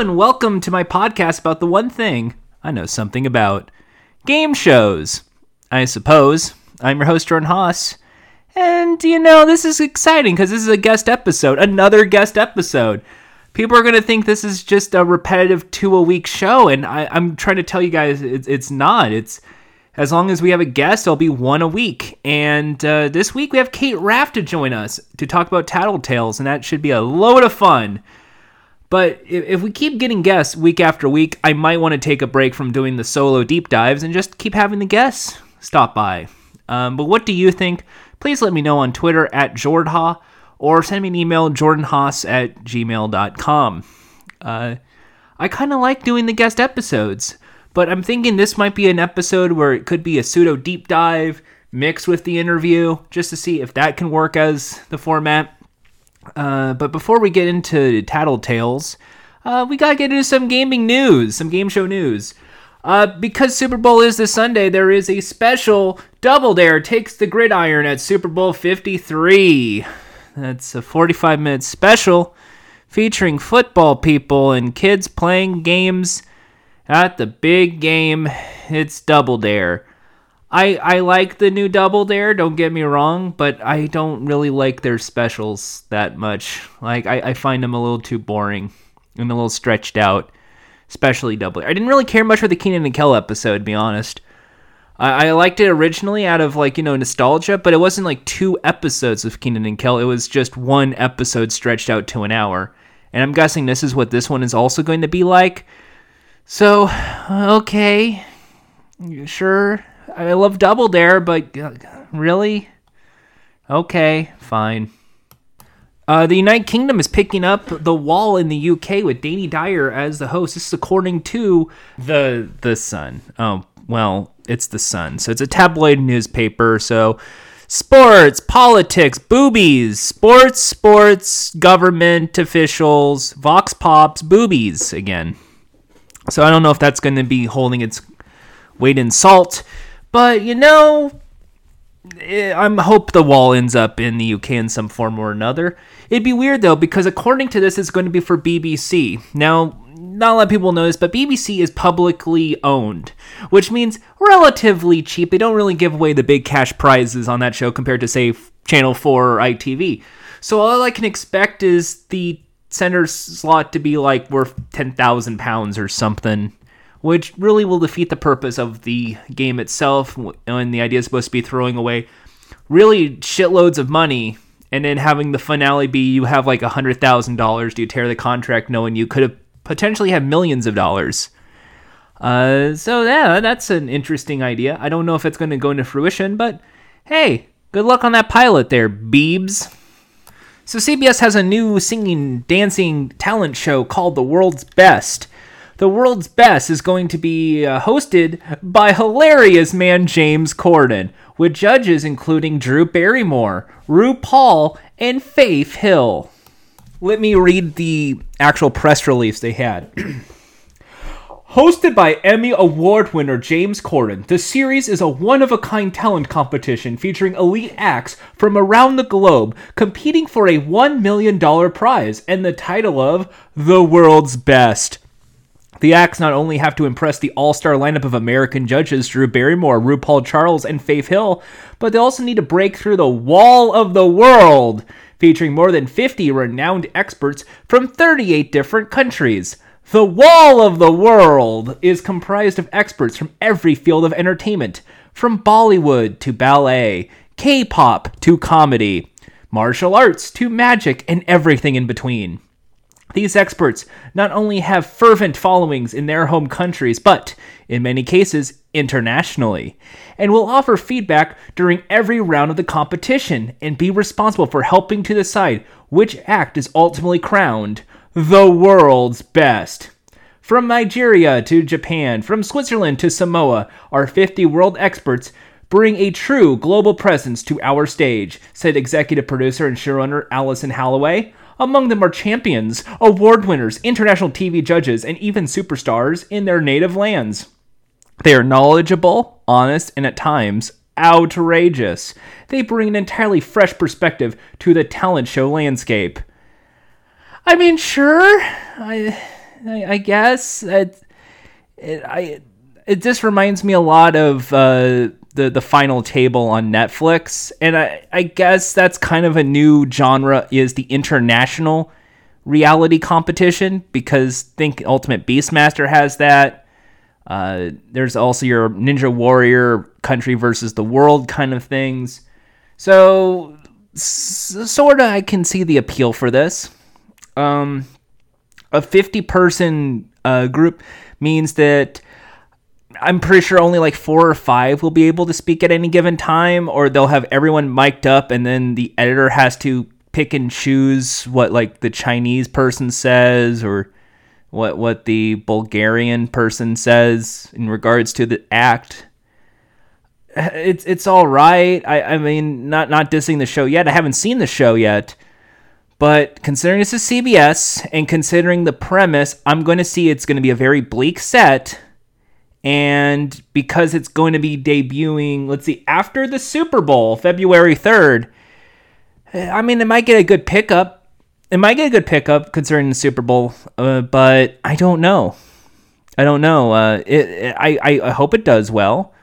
and welcome to my podcast about the one thing I know something about game shows. I suppose. I'm your host, Jordan Haas. And, you know, this is exciting because this is a guest episode, another guest episode. People are going to think this is just a repetitive two a week show, and I, am trying to tell you guys it's, it's not. It's as long as we have a guest, it'll be one a week. And uh, this week we have Cait Raft to join us to talk about Tattletales, and that should be a load of fun. But if, we keep getting guests week after week, I might want to take a break from doing the solo deep dives and just keep having the guests stop by. Um, but what do you think? Please let me know on Twitter at Jordha or send me an email, jordanhaas at gmail.com. Uh, I kind of like doing the guest episodes, but I'm thinking this might be an episode where it could be a pseudo deep dive mixed with the interview just to see if that can work as the format. Uh, but before we get into Tattletales, uh, we gotta get into some gaming news, some game show news. Uh, because Super Bowl is this Sunday, there is a special Double Dare takes the gridiron at Super Bowl 53. That's a 45 minute special featuring football people and kids playing games at the big game. It's Double Dare. I I like the new Double Dare. Don't get me wrong, but I don't really like their specials that much. Like I, I find them a little too boring and a little stretched out, especially Double I didn't really care much for the Kenan and Kel episode, to be honest. I, I liked it originally out of like you know nostalgia, but it wasn't like two episodes of Kenan and Kel. It was just one episode stretched out to an hour. And I'm guessing this is what this one is also going to be like. So, okay, sure I love Double Dare, but uh, really? Okay, fine. Uh, the United Kingdom is picking up The Wall in the UK with Danny Dyer as the host. This is according to the the Sun. Oh, well, it's the Sun, so it's a tabloid newspaper. So, sports, politics, boobies, sports, sports, government officials, vox pops, boobies again. So I don't know if that's going to be holding its weight in salt. But you know, eh, I hope the wall ends up in the UK in some form or another. It'd be weird though, because according to this, it's going to be for BBC. Now, not a lot of people know this, but BBC is publicly owned, which means relatively cheap. They don't really give away the big cash prizes on that show compared to, say, Channel 4 or ITV. So all I can expect is the center slot to be like worth £10,000 or something which really will defeat the purpose of the game itself. And the idea is supposed to be throwing away really shitloads of money and then having the finale be you have like a hundred thousand dollars do you tear the contract knowing you could have potentially had millions of dollars. Uh, so yeah that's an interesting idea. I don't know if it's going to go into fruition but hey good luck on that pilot there beebs. So cbs has a new singing dancing talent show called the world's best the world's best is going to be uh, hosted by hilarious man James Corden, with judges including Drew Barrymore, RuPaul, and Faith Hill. Let me read the actual press release they had. Hosted by Emmy Award winner James Corden, the series is a one of a kind talent competition featuring elite acts from around the globe competing for a $1 million prize and the title of The World's Best. The acts not only have to impress the all star lineup of American judges Drew Barrymore, RuPaul Charles, and Faith Hill, but they also need to break through the wall of the world, featuring more than 50 renowned experts from 38 different countries. The Wall of the World is comprised of experts from every field of entertainment, from Bollywood to ballet, K pop to comedy, martial arts to magic, and everything in between. These experts not only have fervent followings in their home countries, but, in many cases, internationally, and will offer feedback during every round of the competition and be responsible for helping to decide which act is ultimately crowned the world's best. From Nigeria to Japan, from Switzerland to Samoa, our 50 world experts bring a true global presence to our stage, said executive producer and showrunner Allison Holloway. Among them are champions, award winners, international TV judges, and even superstars in their native lands. They are knowledgeable, honest, and at times outrageous. They bring an entirely fresh perspective to the talent show landscape. I mean, sure, I, I, I guess it, it, I it just reminds me a lot of uh, the the final table on Netflix, and I I guess that's kind of a new genre is the international reality competition because think Ultimate Beastmaster has that. Uh, there's also your Ninja Warrior country versus the world kind of things. So, s- sort of, I can see the appeal for this. Um, a 50 person uh, group means that I'm pretty sure only like four or five will be able to speak at any given time, or they'll have everyone mic'd up, and then the editor has to pick and choose what like the Chinese person says or what what the Bulgarian person says in regards to the act. It's it's all right. I, I mean, not not dissing the show yet. I haven't seen the show yet, but considering it's a CBS and considering the premise, I'm going to see it's going to be a very bleak set. And because it's going to be debuting, let's see, after the Super Bowl, February 3rd, I mean, it might get a good pickup. It might get a good pickup concerning the Super Bowl, uh, but I don't know. I don't know. Uh, it, it, I, I hope it does well.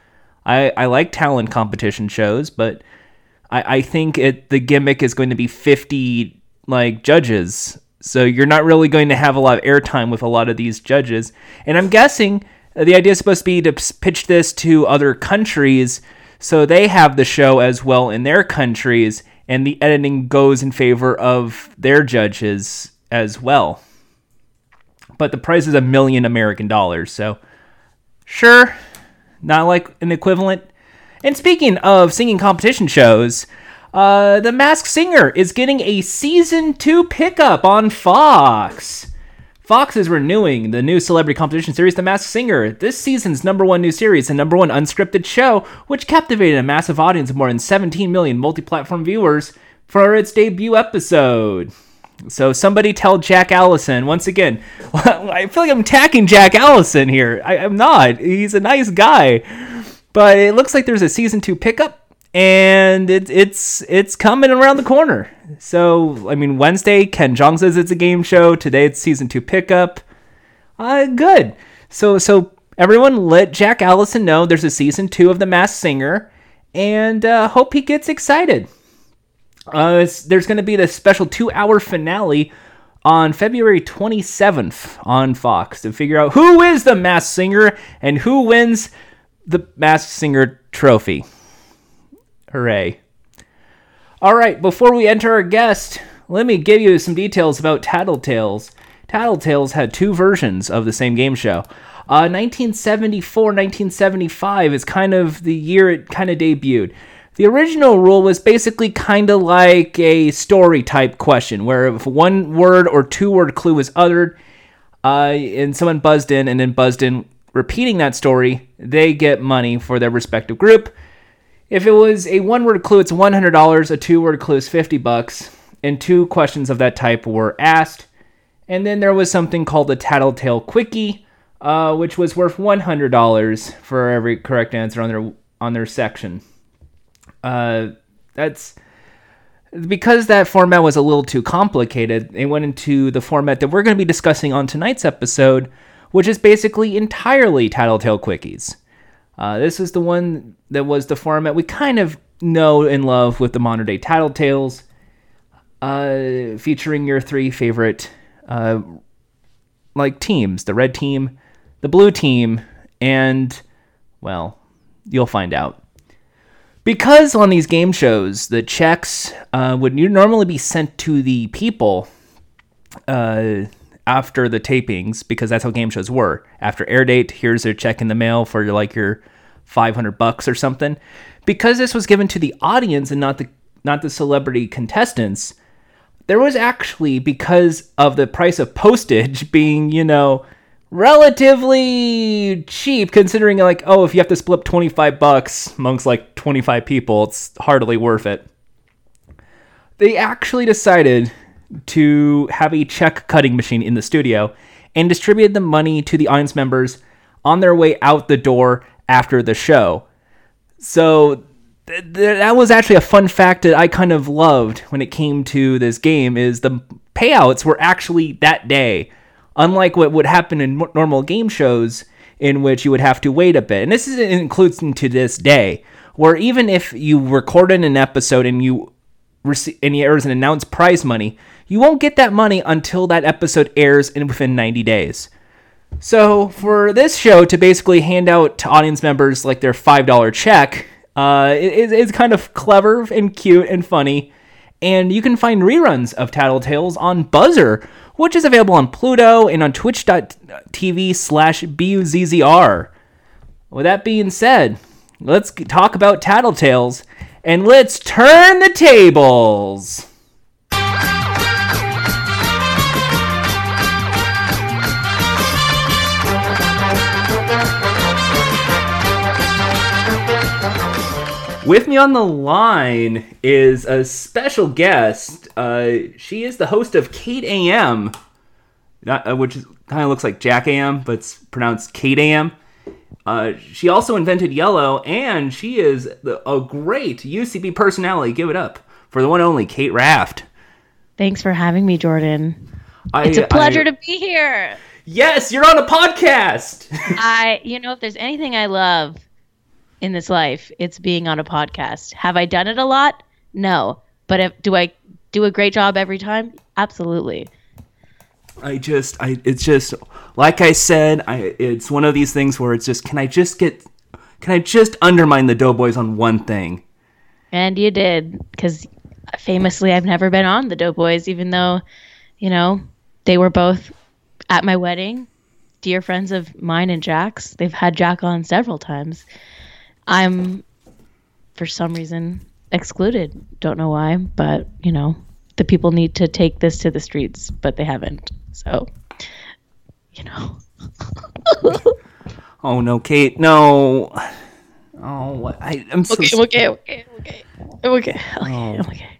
I, I like talent competition shows, but I, I think it the gimmick is going to be 50 like judges. So you're not really going to have a lot of airtime with a lot of these judges. And I'm guessing the idea is supposed to be to pitch this to other countries so they have the show as well in their countries and the editing goes in favor of their judges as well. But the price is a million American dollars, so sure, not like an equivalent. And speaking of singing competition shows, uh, The Masked Singer is getting a season two pickup on Fox. Fox is renewing the new celebrity competition series, The Masked Singer. This season's number one new series and number one unscripted show, which captivated a massive audience of more than 17 million multi platform viewers for its debut episode. So somebody tell Jack Allison once again. I feel like I'm attacking Jack Allison here. I, am not. He's a nice guy, but it looks like there's a season two pickup and it, it's it's coming around the corner. So I mean, Wednesday, Ken Jeong says it's a game show. Today, it's season two pickup. Uh, good. So so everyone, let Jack Allison know there's a season two of The Masked Singer, and uh, hope he gets excited. Uh, there's going to be the special two-hour finale on February 27th on Fox to figure out who is the Masked Singer and who wins the Masked Singer trophy. Hooray. All right, before we enter our guest, let me give you some details about Tattletales. Tattletales had two versions of the same game show. Uh, 1974, 1975 is kind of the year it kind of debuted. The original rule was basically kind of like a story type question, where if one word or two word clue was uttered, uh, and someone buzzed in and then buzzed in repeating that story, they get money for their respective group. If it was a one word clue, it's $100, a two word clue is 50 bucks, and two questions of that type were asked. And then there was something called the Tattletale Quickie, uh, which was worth $100 for every correct answer on their on their section. Uh, that's because that format was a little too complicated. They went into the format that we're going to be discussing on tonight's episode, which is basically entirely Tattletale Quickies. Uh, this is the one that was the format we kind of know and love with the modern day Tattletales, uh, featuring your three favorite uh, like teams: the red team, the blue team, and well, you'll find out. Because on these game shows, the checks uh, would normally be sent to the people uh, after the tapings because that's how game shows were. After air date, here's their check in the mail for like your 500 bucks or something. Because this was given to the audience and not the not the celebrity contestants, there was actually because of the price of postage being, you know, relatively cheap considering like, oh, if you have to split 25 bucks amongst like 25 people, it's hardly worth it. They actually decided to have a check cutting machine in the studio and distributed the money to the audience members on their way out the door after the show. So th- th- that was actually a fun fact that I kind of loved when it came to this game is the payouts were actually that day unlike what would happen in normal game shows in which you would have to wait a bit. And this is includes to this day, where even if you recorded an episode and you receive and there is an announced prize money, you won't get that money until that episode airs in within 90 days. So for this show to basically hand out to audience members like their five dollar check, uh, it, it's kind of clever and cute and funny. And you can find reruns of Tattletales on Buzzr, which is available on Pluto and on twitch.tv slash BUZZR. With that being said, let's talk about Tattletales and let's turn the tables. With me on the line is a special guest. Uh, she is the host of Kate AM, not, uh, which kind of looks like Jack AM, but it's pronounced Kate AM. Uh, she also invented Yellow, and she is the, a great UCB personality. Give it up for the one and only Cait Raft. Thanks for having me, Jordan. I, It's a pleasure I- to be here. Yes, you're on a podcast. I, you know, if there's anything I love in this life, it's being on a podcast. Have I done it a lot? No. But if, do I do a great job every time? Absolutely. I just, I, it's just, like I said, I, it's one of these things where it's just, can I just get, can I just undermine the Doughboys on one thing? And you did, because famously, I've never been on the Doughboys, even though, you know, they were both at my wedding. Dear friends of mine and Jack's. They've had Jack on several times. I'm, for some reason, excluded. Don't know why, but, you know, the people need to take this to the streets, but they haven't. So, you know. Oh no, Cait, no. Oh, what? I, I'm so. Okay, okay, okay, okay. Okay, okay, okay.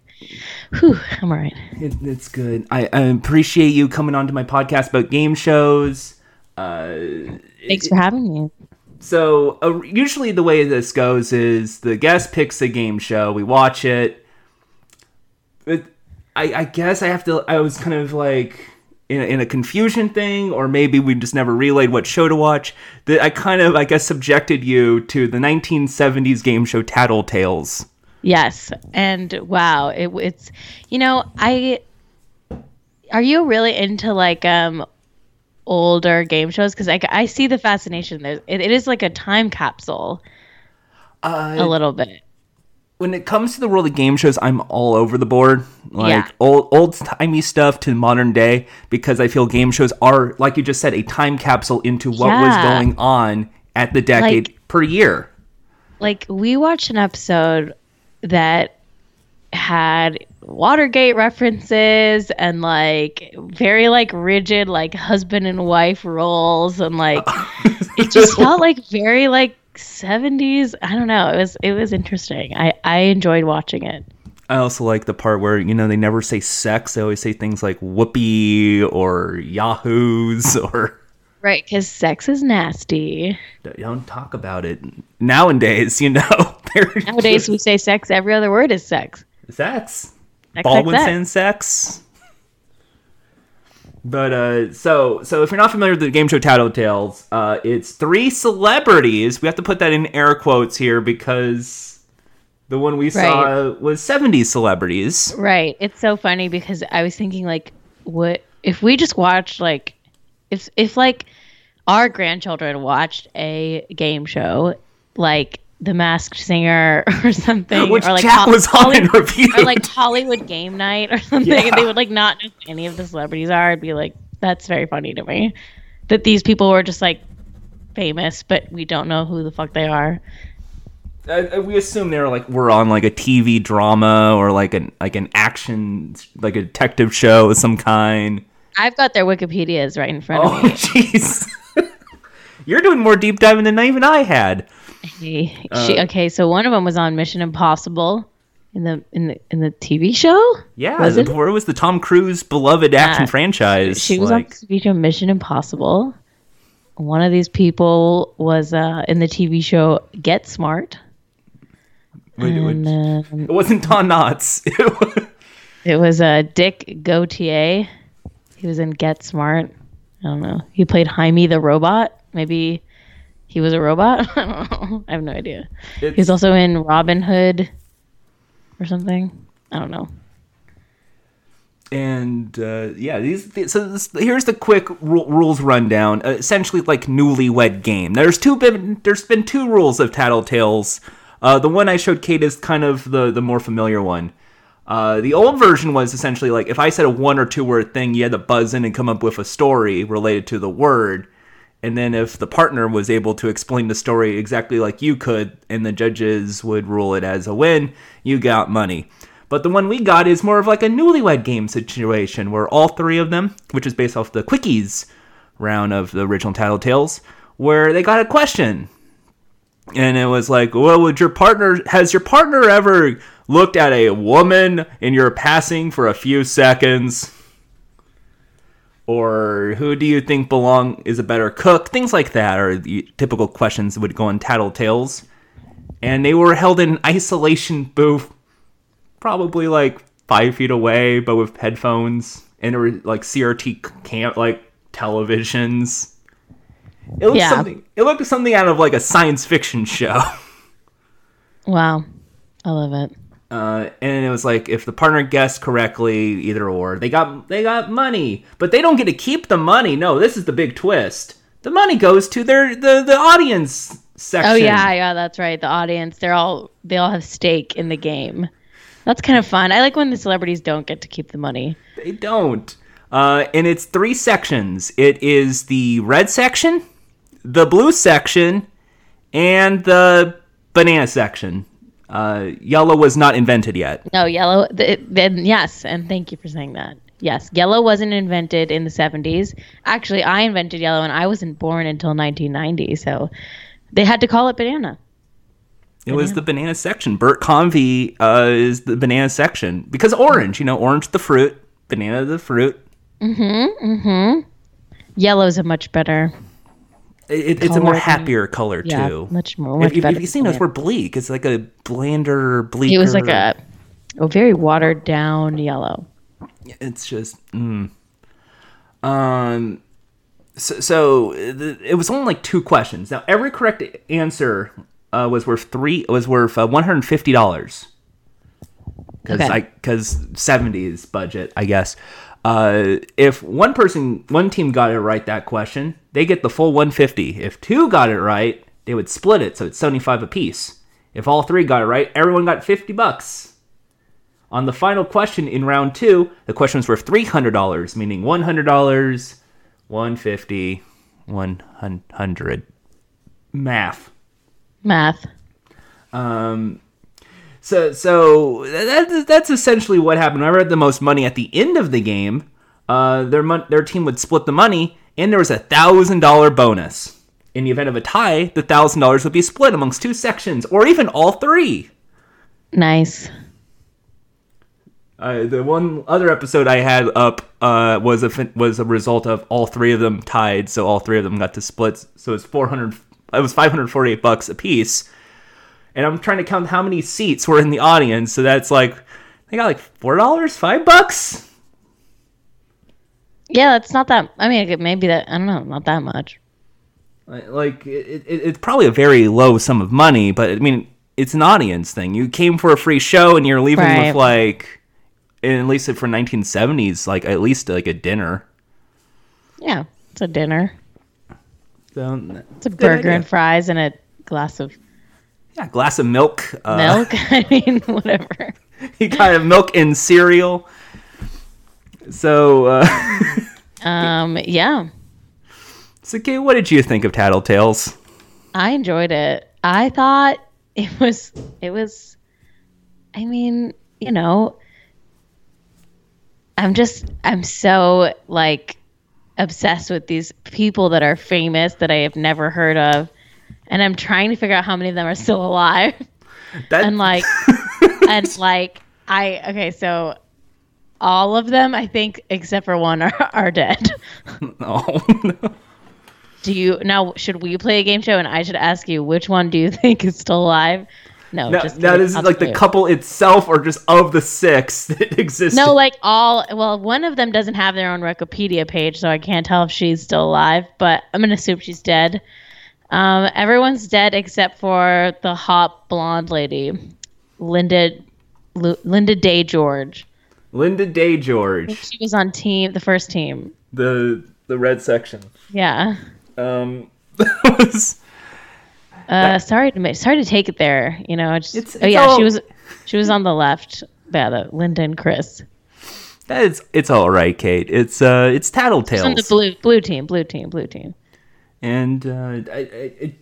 Whew, I'm all right. It, it's good. I, I appreciate you coming onto my podcast about game shows. Uh, Thanks for having me. So uh, usually the way this goes is the guest picks a game show, we watch it. I, I guess I have to. I was kind of like in a, in a confusion thing, or maybe we just never relayed what show to watch. That I kind of, I guess, subjected you to the 1970s game show Tattletales. Yes, and wow, it, it's you know I are you really into like um older game shows because I, I see the fascination there. It, it is like a time capsule Uh, a little bit. when it comes to the world of game shows, I'm all over the board. Like Yeah. old old timey stuff to modern day because I feel game shows are, like you just said, a time capsule into what was going on at the decade per year. Like we watched an episode that had Watergate references and like very like rigid like husband and wife roles and like it just felt like very like 70s i don't know. It was it was interesting. I i enjoyed watching it. I also like the part where you know they never say sex; they always say things like "whoopee" or "yahoos" or right because sex is nasty. Don't talk about it. Nowadays, you know, nowadays we say sex. Every other word is sex. Sex. Sex, Baldwin sex, sex. saying sex. But uh, so so if you're not familiar with the game show Tattletales, uh, it's three celebrities. We have to put that in air quotes here because the one we saw was 70s celebrities. Right. It's so funny because I was thinking like what if we just watched like if if like our grandchildren watched a game show like The Masked Singer or something Which or like Jack Hol- was on reviewed. or like Hollywood Game Night or something Yeah. and they would like not know who any of the celebrities are I'd be like that's very funny to me that these people were just like famous but we don't know who the fuck they are. Uh, we assume they're like we're on like a TV drama or like an like an action like a detective show of some kind. I've got their Wikipedias right in front of Oh me. jeez. You're doing more deep diving than even I had. She, Uh, she okay, so one of them was on Mission Impossible in the in the in the TV show. Yeah, Was it? it was the Tom Cruise beloved action Yeah. franchise. She was on the TV show Mission Impossible. One of these people was uh, in the TV show Get Smart, wait, and um, it wasn't Don Knotts. It was- it was uh, Dick Gautier. He was in Get Smart. I don't know. He played Hymie the robot. Maybe he was a robot. I don't know. I have no idea. It's- He's also in Robin Hood or something. I don't know. and uh, yeah, these. th- So this, here's the quick ru- rules rundown. Uh, essentially, like newlywed game. There's two. Been, there's been two rules of Tattletales. Uh, the one I showed Cait is kind of the the more familiar one. Uh, the old version was essentially like if I said a one or two word thing, you had to buzz in and come up with a story related to the word. And then if the partner was able to explain the story exactly like you could, and the judges would rule it as a win, you got money. But the one we got is more of like a newlywed game situation where all three of them, which is based off the quickies round of the original Tattletales, where they got a question. And it was like, well, would your partner, has your partner ever looked at a woman in your passing for a few seconds? Or who do you think belong is a better cook? Things like that are the typical questions that would go on Tattletales. And they were held in isolation booth, probably like five feet away, but with headphones and were like CRT cam like televisions. It looked Yeah. something. It looked something out of like a science fiction show. Wow. I love it. Uh, and it was like if the partner guessed correctly, either or, they got they got money, but they don't get to keep the money. No, this is the big twist. The money goes to their the the audience section. Oh yeah, yeah, that's right. The audience, they're all they all have stake in the game. That's kind of fun. I like when the celebrities don't get to keep the money. They don't. Uh, and it's three sections. It is the red section, the blue section, and the banana section. Uh, yellow was not invented yet. No, yellow. th- Then yes, and thank you for saying that. Yes, yellow wasn't invented in the 70s. Actually, I invented yellow, and I wasn't born until 1990. So they had to call it banana. It was the banana section. Bert Convy uh, is the banana section because orange. You know, orange the fruit, banana the fruit. Mhm. Mhm. Yellow Yellow's a much better. It, it's a more happier color Yeah, too. much more. Much if, if you've seen those, we're bleak. It's like a blander, bleaker. It was like a, a very watered down yellow. it's just mm. um so, so th- it was only like two questions now every correct answer uh, was worth three was worth uh, $150 because Okay. i because 70s budget i guess uh, if one person one team got it right that question they get the full 150 if two got it right they would split it so it's 75 apiece if all three got it right everyone got 50 bucks on the final question in round two, the question was worth three hundred dollars, meaning one hundred dollars, one fifty, one hundred. Math. Math. So, so that, that's essentially what happened. Whoever had the most money at the end of the game, uh, their mon- their team would split the money, and there was a thousand dollar bonus. In the event of a tie, the thousand dollars would be split amongst two sections, or even all three. Nice. Uh, the one other episode I had up uh, was a fin- was a result of all three of them tied, so all three of them got to split. So it's four hundred. It was five hundred forty eight bucks a piece, and I'm trying to count how many seats were in the audience. So that's like they got like four dollars, five bucks. Yeah, that's not that. I mean, maybe that. I don't know. Not that much. Like- it, it, it's probably a very low sum of money, but I mean it's an audience thing. You came for a free show, and you're leaving Right. with like, at least for 1970s, like at least like a dinner. Yeah, it's a dinner. So It's a burger and fries and a glass of Yeah, glass of milk. Uh, milk. I mean, whatever. you got a milk and cereal. So, uh, Um, yeah, so Cait, what did you think of Tattletales? I enjoyed it. I thought it was. It was. I mean, you know, I'm just. I'm so like obsessed with these people that are famous that I have never heard of, and I'm trying to figure out how many of them are still alive. That, and like and like i okay so all of them i think except for one are, are dead no. do you now should we play a game show and i should ask you which one do you think is still alive No, Now, just now this is like the couple itself, or just of the six that exist. No, like all. Well, one of them doesn't have their own Wikipedia page, so I can't tell if she's still alive. But I'm gonna assume she's dead. Um, everyone's dead except for the hot blonde lady, Linda, Lu- Linda Day George. Linda Day George, She was on team, the first team. the the red section. Yeah. Um, was Uh, sorry to ma- sorry to take it there. You know, it's, It's- oh yeah, all- she was she was on the left. Yeah, the Linda and Chris. that is it's all right, Cait. It's uh it's She's on the blue blue team, blue team, blue team. And uh, I, I, it,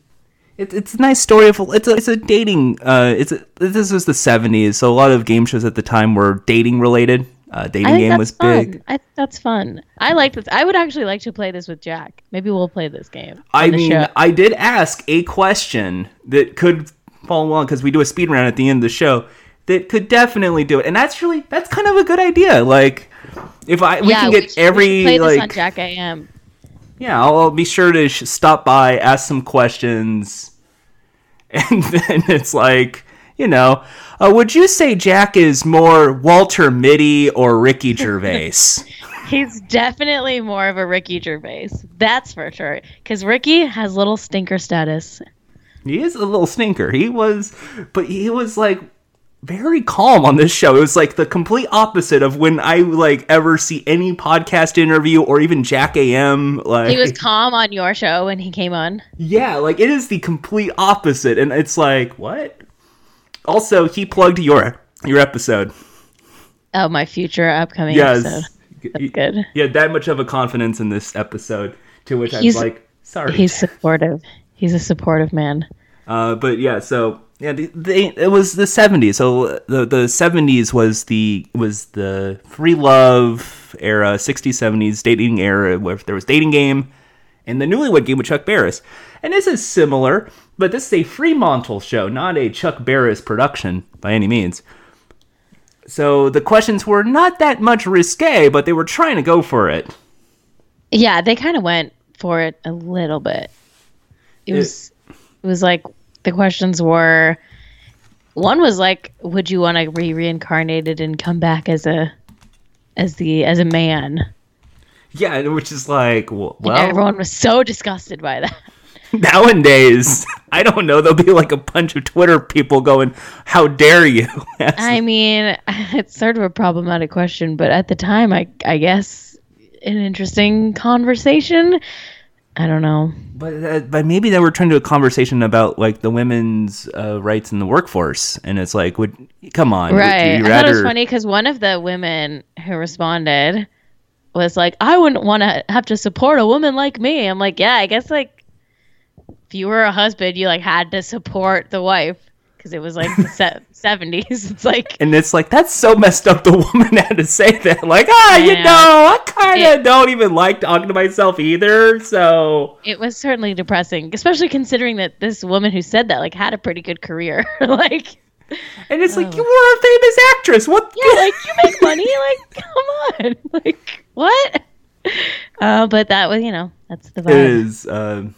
it, it's a nice story of it's a it's a dating. Uh, it's a, this was the '70s, so a lot of game shows at the time were dating related. Uh, dating game was fun. big. I that's fun. I like this. I would actually like to play this with Jack. Maybe we'll play this game. I mean, show. I did ask a question that could follow along because we do a speed round at the end of the show that could definitely do it, and that's really that's kind of a good idea. Like, if I we yeah, can get we should every play this on like Jack AM. Yeah, I'll, I'll be sure to sh- stop by, ask some questions, and then it's like you know, uh, would you say Jack is more Walter Mitty or Ricky Gervais? He's definitely more of a Ricky Gervais. That's for sure. Because Ricky has little stinker status. He is a little stinker. He was, but he was like very calm on this show. It was like the complete opposite of when I like ever see any podcast interview or even Jack AM. Like He was calm on your show when he came on. yeah, like it is the complete opposite, and it's like what? Also, he plugged your your episode. Oh, my future upcoming Yes, episode. That's good. He had that much of a confidence in this episode, to which I was He's- like, sorry. He's supportive. He's a supportive man. Uh, but yeah, so yeah, the, they, it was the '70s. So the the '70s was the was the free love era, '60s, '70s dating era where there was dating game and the Newlywed Game with Chuck Barris. And this is similar, but this is a Fremantle show, not a Chuck Barris production by any means. So the questions were not that much risque, but they were trying to go for it. Yeah, they kind of went for it a little bit. It was it was like the questions were one was like would you want to be reincarnated and come back as a as the as a man? Yeah, which is like, w- And well, everyone was so disgusted by that. nowadays, I don't know. There'll be like a bunch of Twitter people going, "How dare you?" I mean, it's sort of a problematic question, but at the time I I guess an interesting conversation. I don't know. but uh, but maybe they were trying to a conversation about like the women's uh, rights in the workforce, and it's like, would come on, would Right. you I thought it was funny because one of the women who responded was like, I wouldn't want to have to support a woman like me. I'm like, yeah, I guess like if you were a husband, you like had to support the wife because it was like the se- 70s. It's like, And it's like that's so messed up. The woman had to say that, like, ah, you Yeah. know, I kind of don't even like talking to myself either. So it was certainly depressing, especially considering that this woman who said that like had a pretty good career. like, and it's like you were a famous actress. What? Oh. yeah, like you make money. Like, come on. Like, what? Uh, but that was, you know, that's the vibe. is um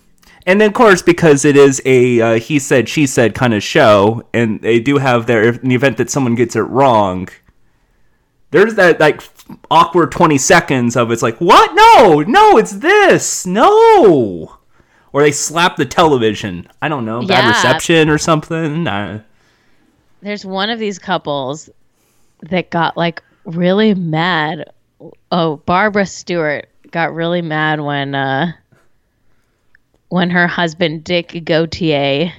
and then of course because it is a uh, he said she said kind of show and they do have their in the event that someone gets it wrong there's that like awkward 20 seconds of it's like what? No! No it's this! No! Or they slap the television. I don't know bad Yeah. reception or something? Uh, there's one of these couples that got like really mad. Oh, Barbara Stuart got really mad when uh when her husband Dick Gautier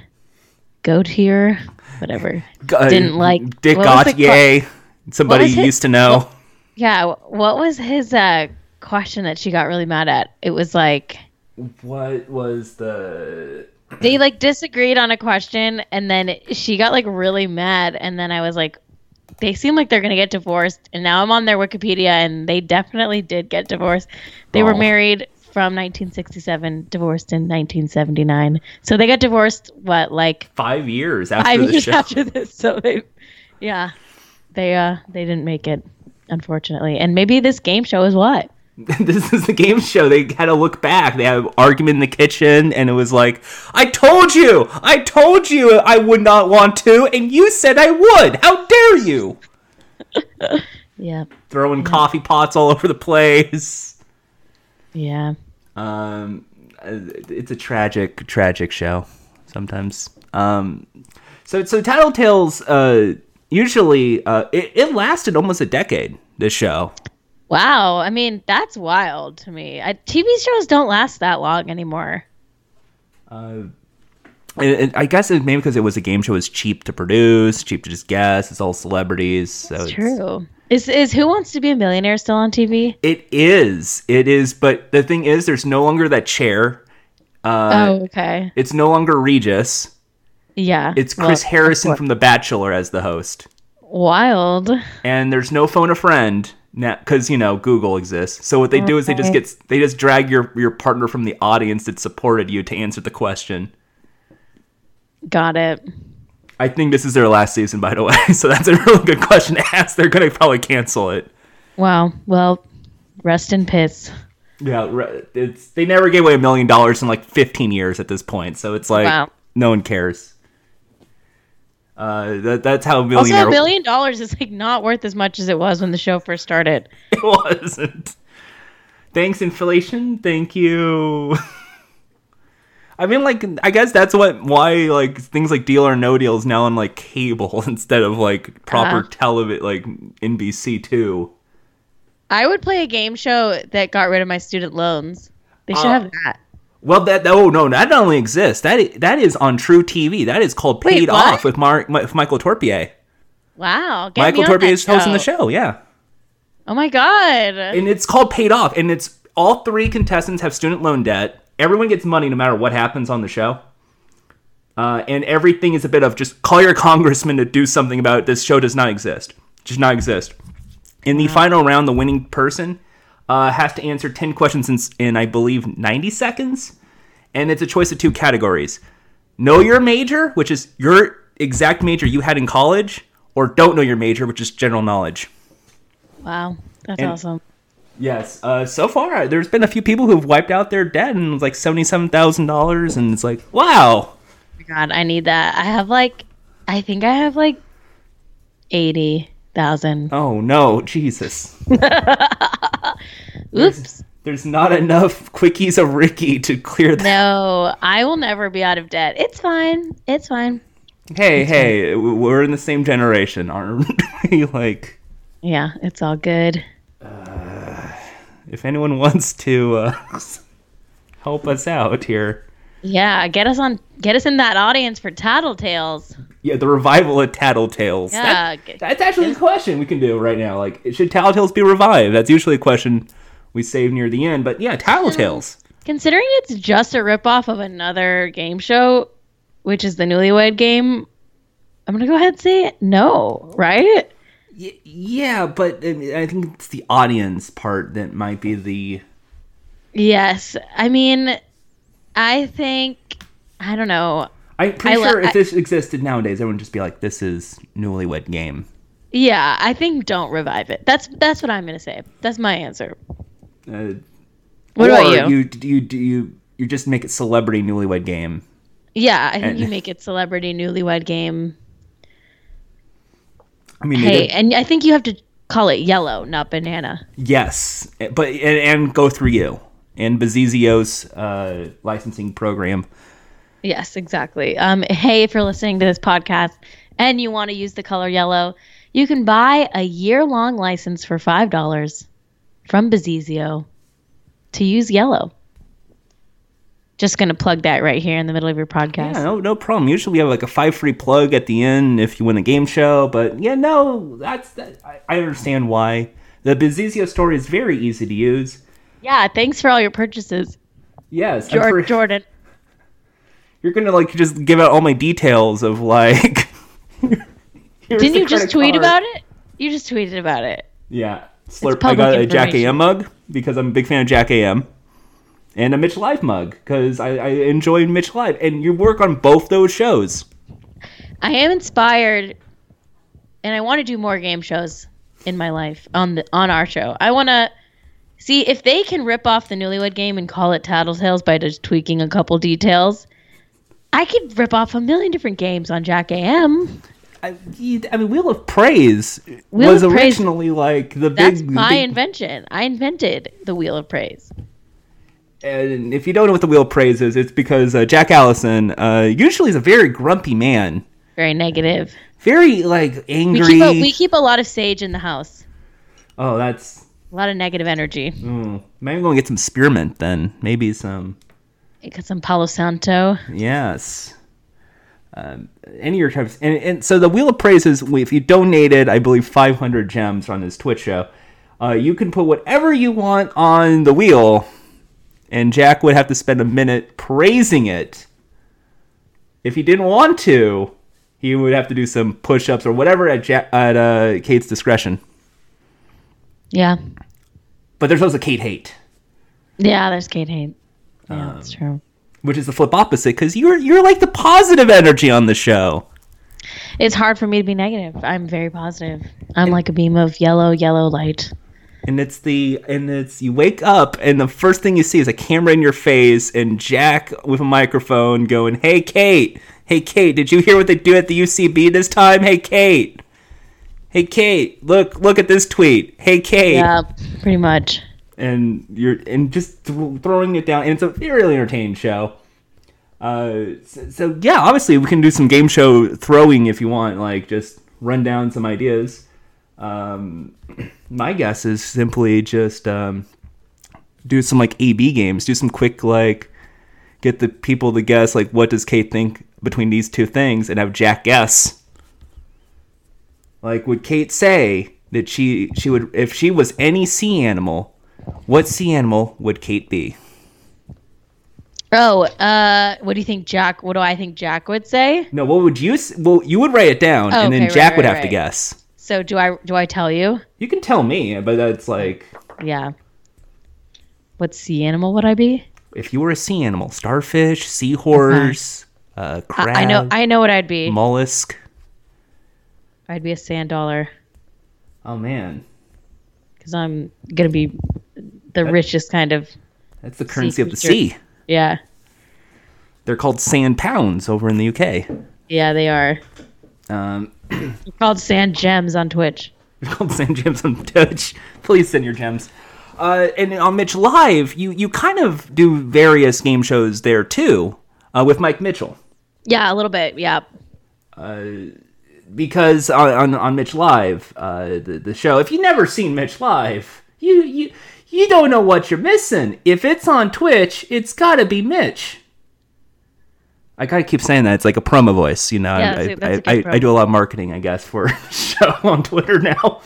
Gautier whatever uh, Didn't like- dick what Gautier, somebody you it? used to know yeah what was his uh question that she got really mad at it was like what was the they like disagreed on a question and then she got like really mad and then i was like they seem like they're gonna get divorced and now i'm on their wikipedia and they definitely did get divorced they were Oh. married from 1967 divorced in 1979 so they got divorced what like five years after five the years show after this so they yeah they uh they didn't make it unfortunately and maybe this game show is what this is the game show. They had to look back. They had an argument in the kitchen, and it was like, "I told you, I told you, I would not want to, and you said I would. How dare you?" Yeah. Throwing coffee pots all over the place. Yeah. Um, uh, it's a tragic, tragic show. Sometimes. Um, so so Tattletales. Uh, usually, uh, it, it lasted almost a decade. This show. Wow. I mean, that's wild to me. I, TV shows don't last that long anymore. And I guess it, maybe because it was a game show, it's cheap to produce, cheap to just guess. It's all celebrities. So It's it's, true. Is is Who Wants to Be a Millionaire still on TV? It is. It is. But the thing is, there's no longer that chair. Uh, oh, okay. It's no longer Regis. Yeah. It's Chris of Harrison from The Bachelor as the host. Wild. And there's no phone a friend now because you know Google exists. So what they do is they just get they just drag your your partner from the audience that supported you to answer the question. Got it. I think this is their last season, by the way. So that's a really good question to ask. They're gonna probably cancel it. Wow. Well, rest in peace. Yeah, it's they never gave away a million dollars in like 15 years at this point, so it's like Wow. no one cares. Uh, that, that's how Also, a million dollars is like not worth as much as it was when the show first started. it wasn't. Thanks, inflation. Thank you. I mean, like, I guess that's what why like things like Deal or No Deal is now on like cable instead of like proper Uh-huh. television, like NBC two. I would play a game show that got rid of my student loans. They should Uh, have that. Well, that oh no, that not only exists. that that is on truTV. That is called Wait, Paid what? Off with Mark with Michael Torpey. Wow. Michael me on Torpey that is hosting the show. Yeah, Oh my god. and it's called Paid Off, and it's all three contestants have student loan debt. Everyone gets money no matter what happens on the show. Uh, and everything is a bit of just call your congressman to do something about it. This show does not exist. Does not exist. In the final round, the winning person uh, has to answer 10 questions in, in, I believe, 90 seconds. And it's a choice of two categories know your major, which is your exact major you had in college, or don't know your major, which is general knowledge. Wow. That's And- awesome. Yes. Uh, so far, there's been a few people who've wiped out their debt and it's like seventy-seven thousand dollars, and it's like, wow. Oh god, I need that. I have like I think I have like eighty thousand. Oh no, Jesus. Oops. There's not enough quickies of Ricky to clear that. No, I will never be out of debt. It's fine. It's fine. Hey, hey, w- we're in the same generation, aren't we? like, Yeah, it's all good. If anyone wants to uh, help us out here, Yeah, get us on get us in that audience for Tattletales. yeah, the revival of Tattletales. Yeah, That- get- that's actually a question we can do right now. Like, should Tattletales be revived? That's usually a question we save near the end. But yeah, Tattletales. Considering it's just a ripoff of another game show, which is the Newlywed Game, I'm gonna go ahead and say it. no, right? Yeah, but I, think it's the audience part that might be the. Yes. I mean, I think I don't know. I'm pretty I sure if this existed nowadays, everyone would just be like, "This is Newlywed Game." Yeah, I think don't revive it. That's that's what I'm gonna say. That's my answer. Uh, What about you? You you do you you just make it Celebrity Newlywed Game. Yeah, I think And- you make it celebrity newlywed game. I mean, Hey, did- and I think you have to call it yellow, not banana. yes, but and, and go through you and Bazizio's uh, licensing program. Yes, exactly. Um, hey, if you're listening to this podcast and you want to use the color yellow, you can buy a year long license for five dollars from Bazizio to use yellow. Just gonna plug that right here in the middle of your podcast. Yeah, no, no problem. Usually we have like a five free plug at the end if you win a game show, but yeah, no, that's that. I, I understand why. The Bazizio store is very easy to use. Yeah, thanks for all your purchases, Yes, I'm Jor- pretty- Jordan. you're gonna like just give out all my details of like. Didn't you just tweet card. about it? You just tweeted about it. Yeah, Slurp. I got a Jack. AM mug because I'm a big fan of Jack AM, and a Mitch Live mug because I, I enjoy Mitch Live, and you work on both those shows. I am inspired, and I want to do more game shows in my life on the on our show. I want to See, if they can rip off the Newlywed Game and call it Tattletales by just tweaking a couple details, I could rip off a million different games on Jack AM. I, I mean, Wheel of Praise Wheel was of Praise- originally like the That's big. my big- invention. I invented the Wheel of Praise. And if you don't know what the Wheel of Praise is, it's because uh, Jack Allison uh, usually is a very grumpy man, Very negative. very like We angry. keep a, we keep a lot of sage in the house. oh, that's. A lot of negative energy. Mm, maybe I'm going to get some spearmint then. Maybe some. Got some Palo Santo. Yes. Um, any of your types, and, and so the Wheel of Praise is if you donated, I believe, 500 gems on his Twitch show, uh, you can put whatever you want on the wheel, and Jack would have to spend a minute praising it. If he didn't want to, he would have to do some push-ups or whatever at Jack, at uh, Cait's discretion. Yeah. But there's also Cait hate, Yeah, there's Cait Hate. Yeah, Um, that's true. which is the flip opposite because you're you're like the positive energy on the show. It's hard for me to be negative. I'm very positive. I'm like a beam of yellow, yellow light. And it's the and it's you wake up and the first thing you see is a camera in your face and Jack with a microphone going, "Hey Cait, hey Cait, did you hear what they do at the UCB this time? Hey Cait, hey Cait, look look at this tweet. Hey Cait." Yeah, pretty much. and you're and just th- throwing it down and it's a really entertaining show uh so, so yeah obviously we can do some game show throwing if you want like just run down some ideas um my guess is simply just um do some like ab games do some quick like get the people to guess like what does cait think between these two things and have jack guess like would cait say that she she would if she was any sea animal what sea animal would Cait be? Oh, uh, what do you think, Jack? What do I think Jack would say? No, what would you? Well, you would write it down, Oh, and then okay, right, Jack would right, have to guess. So do I? Do I tell you? You can tell me, but that's like Yeah. What sea animal would I be? if you were a sea animal: starfish, seahorse, uh, I, crab, I know. I know what I'd be. mollusk. I'd be a sand dollar Oh man, because I'm gonna be the richest kind of. that's the currency of the sea. Yeah. They're called sand pounds over in the UK. Yeah, they are. Um, called sand gems on Twitch. Called sand gems on Twitch. Please send your gems. Uh, and on Mitch Live, you you kind of do various game shows there too, uh, with Mike Mitchell. Yeah, a little bit. Yeah. because on, on, on Mitch Live, uh, the, the show, if you've never seen Mitch Live, you, you, you don't know what you're missing. If it's on Twitch, it's gotta be Mitch. I gotta keep saying that. It's like a promo voice, you know. Yeah, I, that's a- that's a I, I, I do a lot of marketing, I guess, for show on Twitter now.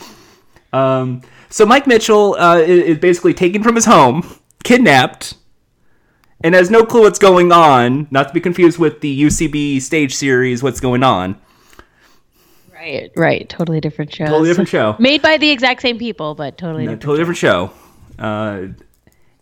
Um, so Mike Mitchell uh, is, basically taken from his home, kidnapped, and has no clue what's going on. Not to be confused with the UCB stage series, What's Going On. Right. Right. Totally different show. Totally different show. Made by the exact same people, but totally a different. totally different show. Uh,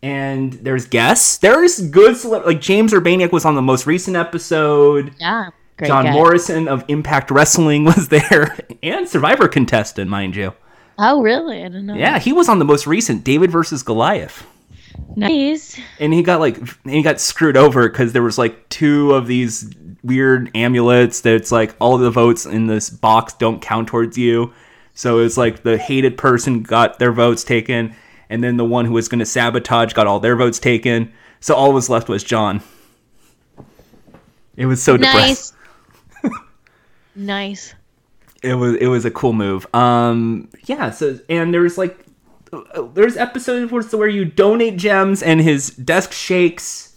and there's guests. There's good like James Urbaniak was on the most recent episode. Yeah. John guy. Morrison of Impact Wrestling was there, and Survivor contestant, mind you. Oh, really? I don't know. Yeah, he was on the most recent David versus Goliath, Nice. and he got like and he got screwed over because there was like two of these weird amulets that's like all the votes in this box don't count towards you. So it's like the hated person got their votes taken, and then the one who was going to sabotage got all their votes taken. So all was left was John. It was so depressing. Nice. nice. it was it was a cool move. Um, yeah. So and there's like there's episodes where, where you donate gems and his desk shakes,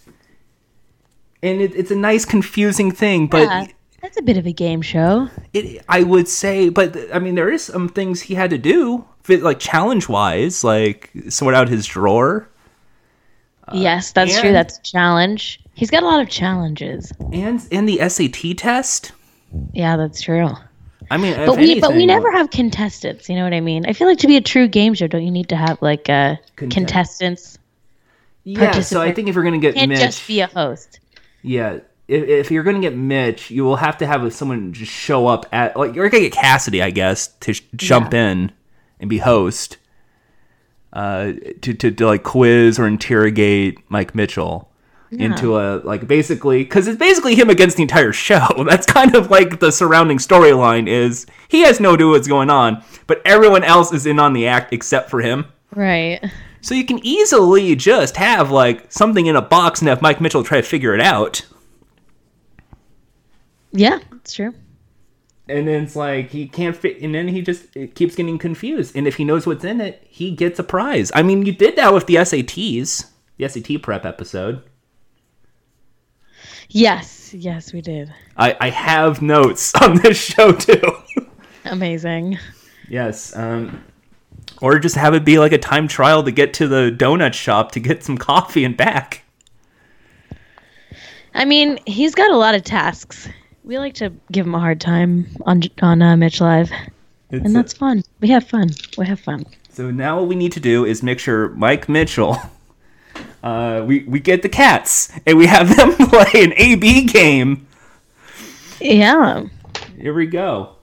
and it, it's a nice confusing thing. But Yeah, that's a bit of a game show. it, I would say, but I mean, there is some things he had to do, like challenge wise, like sort out his drawer yes, that's true. That's a challenge. He's got a lot of challenges. and and the SAT test. Yeah, that's true. I mean, But we but we never have contestants. You know what I mean? I feel like to be a true game show, don't you need to have like uh, Contest- contestants? Yeah, so I think if you're gonna get Mitch, just be a host. Yeah, if, if you're gonna get Mitch, you will have to have someone just show up at like you're gonna get Cassidy, I guess, to sh- jump in and be host. uh, to, to to like quiz or interrogate Mike Mitchell into a like basically because it's basically him against the entire show. That's kind of like the surrounding storyline is he has no idea what's going on, but everyone else is in on the act except for him. Right. So you can easily just have like something in a box and have Mike Mitchell try to figure it out. Yeah, it's true. And then it's like he can't fit, and then he just it keeps getting confused. And if he knows what's in it, he gets a prize. I mean, you did that with the SATs, the SAT prep episode. Yes, yes, we did. I, I have notes on this show too. Amazing. yes, um, or just have it be like a time trial to get to the donut shop to get some coffee and back. I mean, he's got a lot of tasks. We like to give him a hard time on on uh, Mitch Live, It's and that's fun. We have fun. We have fun. So now what we need to do is make sure Mike Mitchell, uh, we we get the cats and we have them play an AB game. Yeah. Here we go.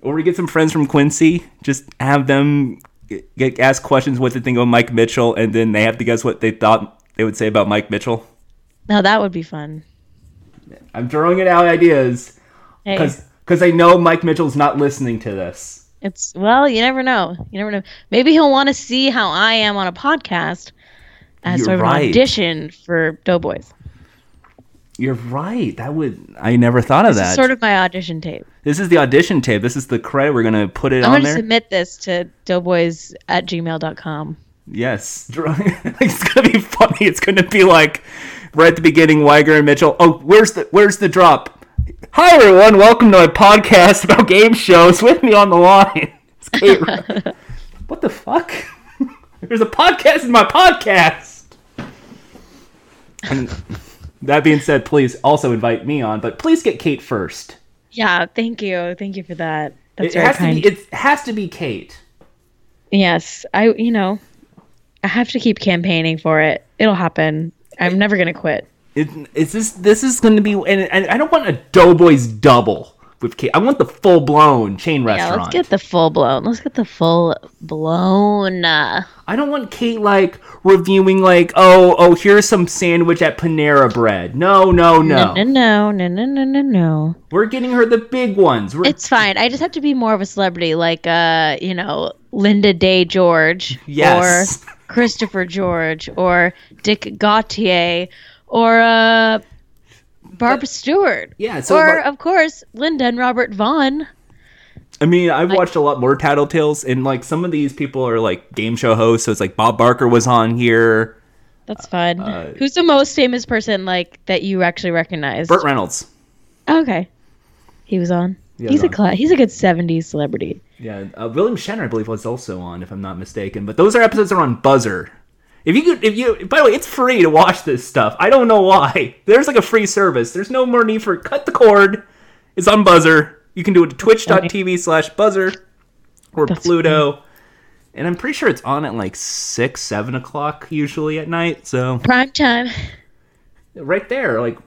Or we get some friends from Quincy, just have them get, get ask questions what they think of Mike Mitchell, and then they have to guess what they thought they would say about Mike Mitchell. Now that would be fun. I'm throwing it out ideas Hey, because I know Mike Mitchell's not listening to this. it's well, you never know. You never know. Maybe he'll want to see how I am on a podcast as You're sort of right. an audition for Doughboys. You're right. That would I never thought of that. This that. is sort of my audition tape. this is the audition tape. This is the credit we're gonna put it I'm on going to there. submit this to doughboys at gmail.com. Yes, it's gonna be funny. It's gonna be like right at the beginning, Wiger and Mitchell. Oh, where's the where's the drop? Hi everyone, welcome to my podcast about game shows. With me on the line, It's Cait what the fuck? There's a podcast in my podcast. And that being said, please also invite me on, but please get Cait first. Yeah, thank you. Thank you for that. That's It very has kind. to be. It has to be Cait. yes, I you know, I have to keep campaigning for it. It'll happen. I'm never going to quit. It, is this this is going to be and, and I don't want a Doughboys double with Cait. I want the full blown chain restaurant. Yeah, let's get the full blown. Let's get the full blown. Uh, I don't want Cait like reviewing like oh oh here's some sandwich at Panera Bread. No no no. no, no, no, no, no, no, no. We're getting her the big ones. We're, It's fine. I just have to be more of a celebrity, like uh, you know, Linda Day George, Yes. or Christopher George, or Dick Gautier, or uh, Barbara Stuart. yeah. So or like- of course Linda and Robert Vaughn. I mean I've watched a lot more Tattletales and like some of these people are like game show hosts. So it's like Bob Barker was on here. That's fun. Uh, Who's the most famous person like that you actually recognize? Burt Reynolds. okay, he was on. Yeah, he's a cla- he's a good '70s celebrity. Yeah, uh, William Shatner, I believe, was also on, if I'm not mistaken. But those are episodes are on Buzzr. If you could, if you, by the way, it's free to watch this stuff. I don't know why. There's like a free service. There's no more need for cut the cord. It's on Buzzr. You can do it to twitch.tv slash Buzzr or That's Pluto. And I'm pretty sure it's on at like six, seven o'clock usually at night. So Prime time. right there, like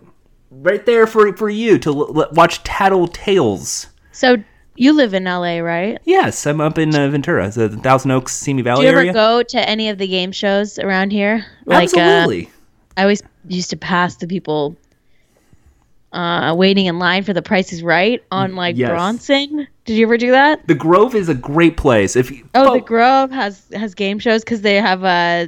right there for for you to l- l- watch Tattle Tales. So you live in LA, right? Yes, I'm up in uh, Ventura, the Thousand Oaks, Simi Valley Do you ever area. go to any of the game shows around here? Like, Absolutely. Uh, I always used to pass the people uh, waiting in line for The Price is Right on like Yes. Bronson. Did you ever do that? the Grove is a great place. If you, Oh, the Grove has has game shows because they have uh,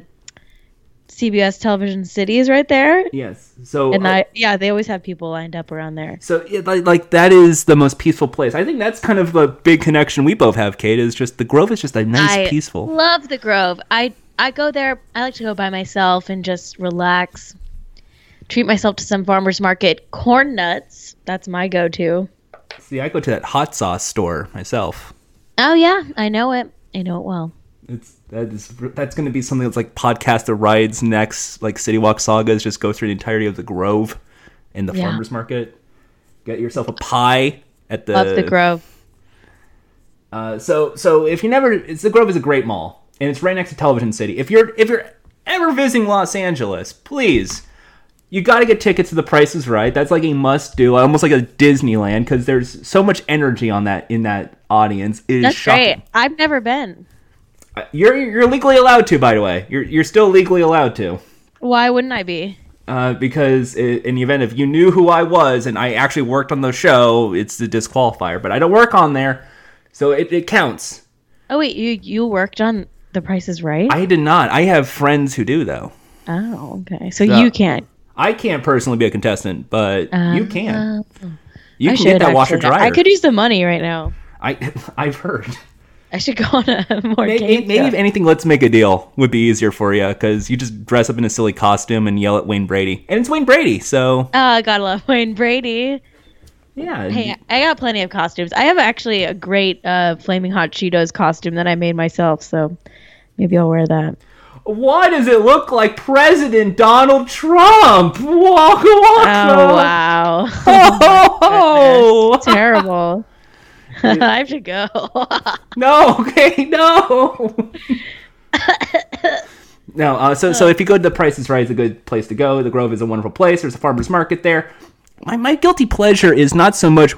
CBS Television City is right there, yes. So and uh, I yeah they always have people lined up around there. so yeah, like, like that is the most peaceful place. I think that's kind of a big connection we both have. Kate is just the Grove is just a nice peaceful I peaceful. love the Grove. I I go there. I like to go by myself and just relax. Treat myself to some farmers market corn nuts. That's my go-to. See, I go to that hot sauce store myself. Oh yeah, I know it. I know it well. It's that is that's going to be something that's like podcast of rides next, like City Walk sagas. Just go through the entirety of the Grove and the Yeah. farmers market. Get yourself a pie at the Love the Grove. Uh, so so if you never, it's the Grove is a great mall, and it's right next to Television City. If you're if you're ever visiting Los Angeles, please, you got to get tickets to The Price is Right. That's like a must do, almost like a Disneyland, because there's so much energy on that in that audience. It is That's shocking. great. I've never been. Uh, You're you're legally allowed to, by the way. You're you're still legally allowed to. Why wouldn't I be? Uh, because in the event if you knew who I was and I actually worked on the show, it's the disqualifier. But I don't work on there, so it, it counts. Oh wait, you you worked on The Price is Right? I did not. I have friends who do though. oh, okay. So, So- you can't. I can't personally be a contestant, but you can. You I can get that washer dryer. I could use the money right now. I I've heard. I should go on a more Maybe, game maybe show. if anything, let's make a deal would be easier for you because you just dress up in a silly costume and yell at Wayne Brady, and it's Wayne Brady, so Oh, gotta love Wayne Brady. yeah. Hey, I got plenty of costumes. I have actually a great uh, flaming hot Cheetos costume that I made myself, so maybe I'll wear that. Why does it look like President Donald Trump? Waka waka. Oh wow, Oh, terrible! I have to go. no, okay, no. no, uh, so so if you go to the Price is Right, it's a good place to go. The Grove is a wonderful place. There's a farmers market there. My my guilty pleasure is not so much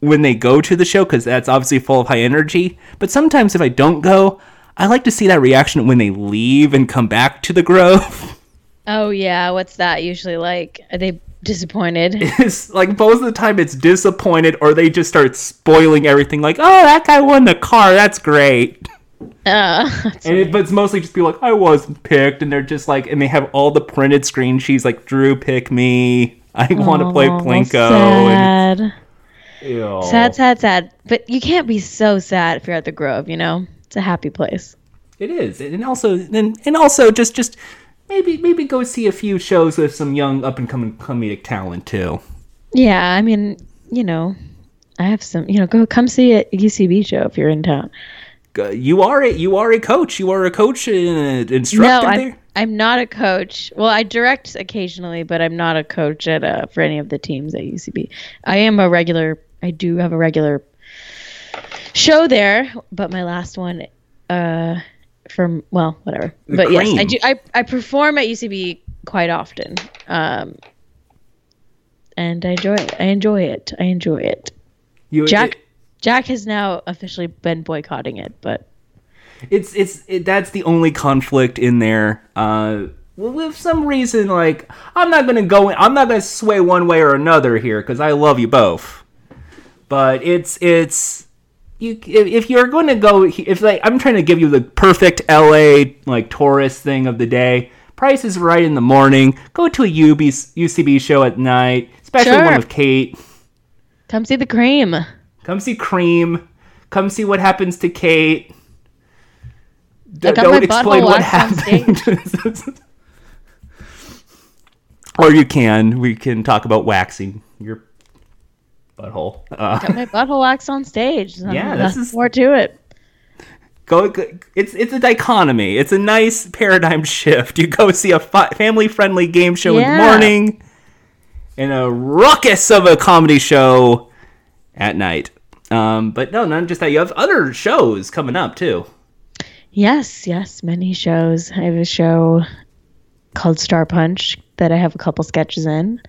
when they go to the show because that's obviously full of high energy. But sometimes if I don't go, I like to see that reaction when they leave and come back to the Grove. oh yeah, what's that usually like? Are they disappointed? it's like most of the time it's disappointed or they just start spoiling everything like oh that guy won the car that's great uh, and it, but it's mostly just people like i wasn't picked and they're just like and they have all the printed screen sheets like drew pick me i want to play plinko Sad. and Ew. sad, sad, sad. But you can't be so sad if you're at the Grove. You know, it's a happy place. it is and also and, and also just just maybe maybe go see a few shows with some young up and coming comedic talent too Yeah, I mean, you know, I have some. You know, go come see a UCB show if you're in town. You are a you are a coach you are a coach and an instructor No, I'm, there I'm not a coach. Well, I direct occasionally, but I'm not a coach at uh, for any of the teams at UCB. I am a regular. I do have a regular show there, but my last one, uh, from well, whatever. The but yes, I do. I I perform at UCB quite often, um, and I enjoy it. I enjoy it. I enjoy it. you, Jack Jack has now officially been boycotting it, but it's it's it, that's the only conflict in there. Uh, well, if some reason like I'm not gonna go, in, I'm not gonna sway one way or another here because I love you both. But it's it's you if, you're going to go if like I'm trying to give you the perfect LA like tourist thing of the day. Price is right in the morning. Go to a UB, UCB show at night, especially Sure. one with Cait. come see the cream. Come see Cream. Come see what happens to Cait. D- my butthole waxed on or you can. We can talk about waxing your butthole. Uh, Got my butthole wax on stage. Yeah, this is- more to it. go, go- It's it's a dichotomy. It's a nice paradigm shift. You go see a fi- family-friendly game show in the morning, and a ruckus of a comedy show at night. Um, but no, not just that. You have other shows coming up too. Yes, yes, many shows. I have a show called Star Punch that I have a couple sketches in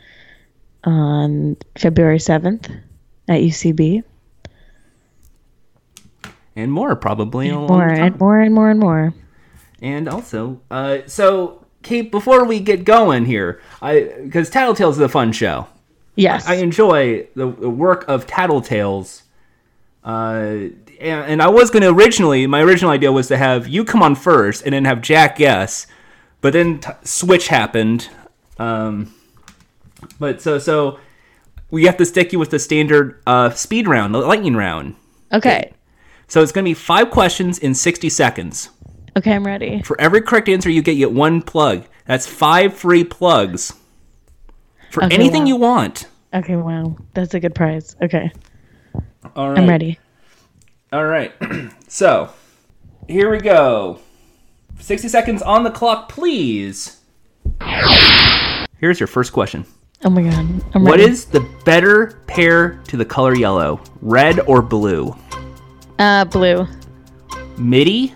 on February 7th at UCB. and more probably along More and more and more and more. And also, uh, so Cait, before we get going here, I because Tattletales is a fun show. Yes. I enjoy the, the work of Tattletales. Uh, and, and I was going to originally, my original idea was to have you come on first and then have Jack guess, but then t- Switch happened. Um, but so so we have to stick you with the standard uh, speed round, the lightning round. okay. So it's going to be five questions in sixty seconds. Okay, I'm ready. For every correct answer you get, you get one plug. That's five free plugs for Okay, anything wow. you want. Okay, wow. That's a good prize. Okay. All right. I'm ready. All right. so, here we go. 60 seconds on the clock, please. Here's your first question. Oh my god. I'm What ready. is the better pair to the color yellow? Red or blue? uh blue. Mitty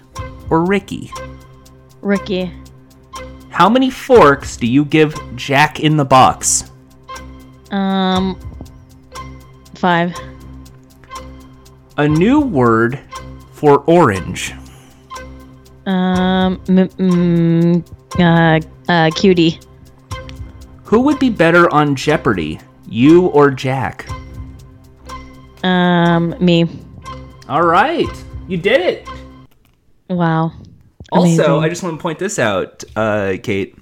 or Ricky? Ricky. How many forks do you give Jack in the Box? Um 5. A new word for orange. Um, m- mm, uh, uh, cutie. Who would be better on Jeopardy, you or Jack? Um, me. All right, you did it. Wow. Also, Amazing. I just want to point this out, uh, Cait.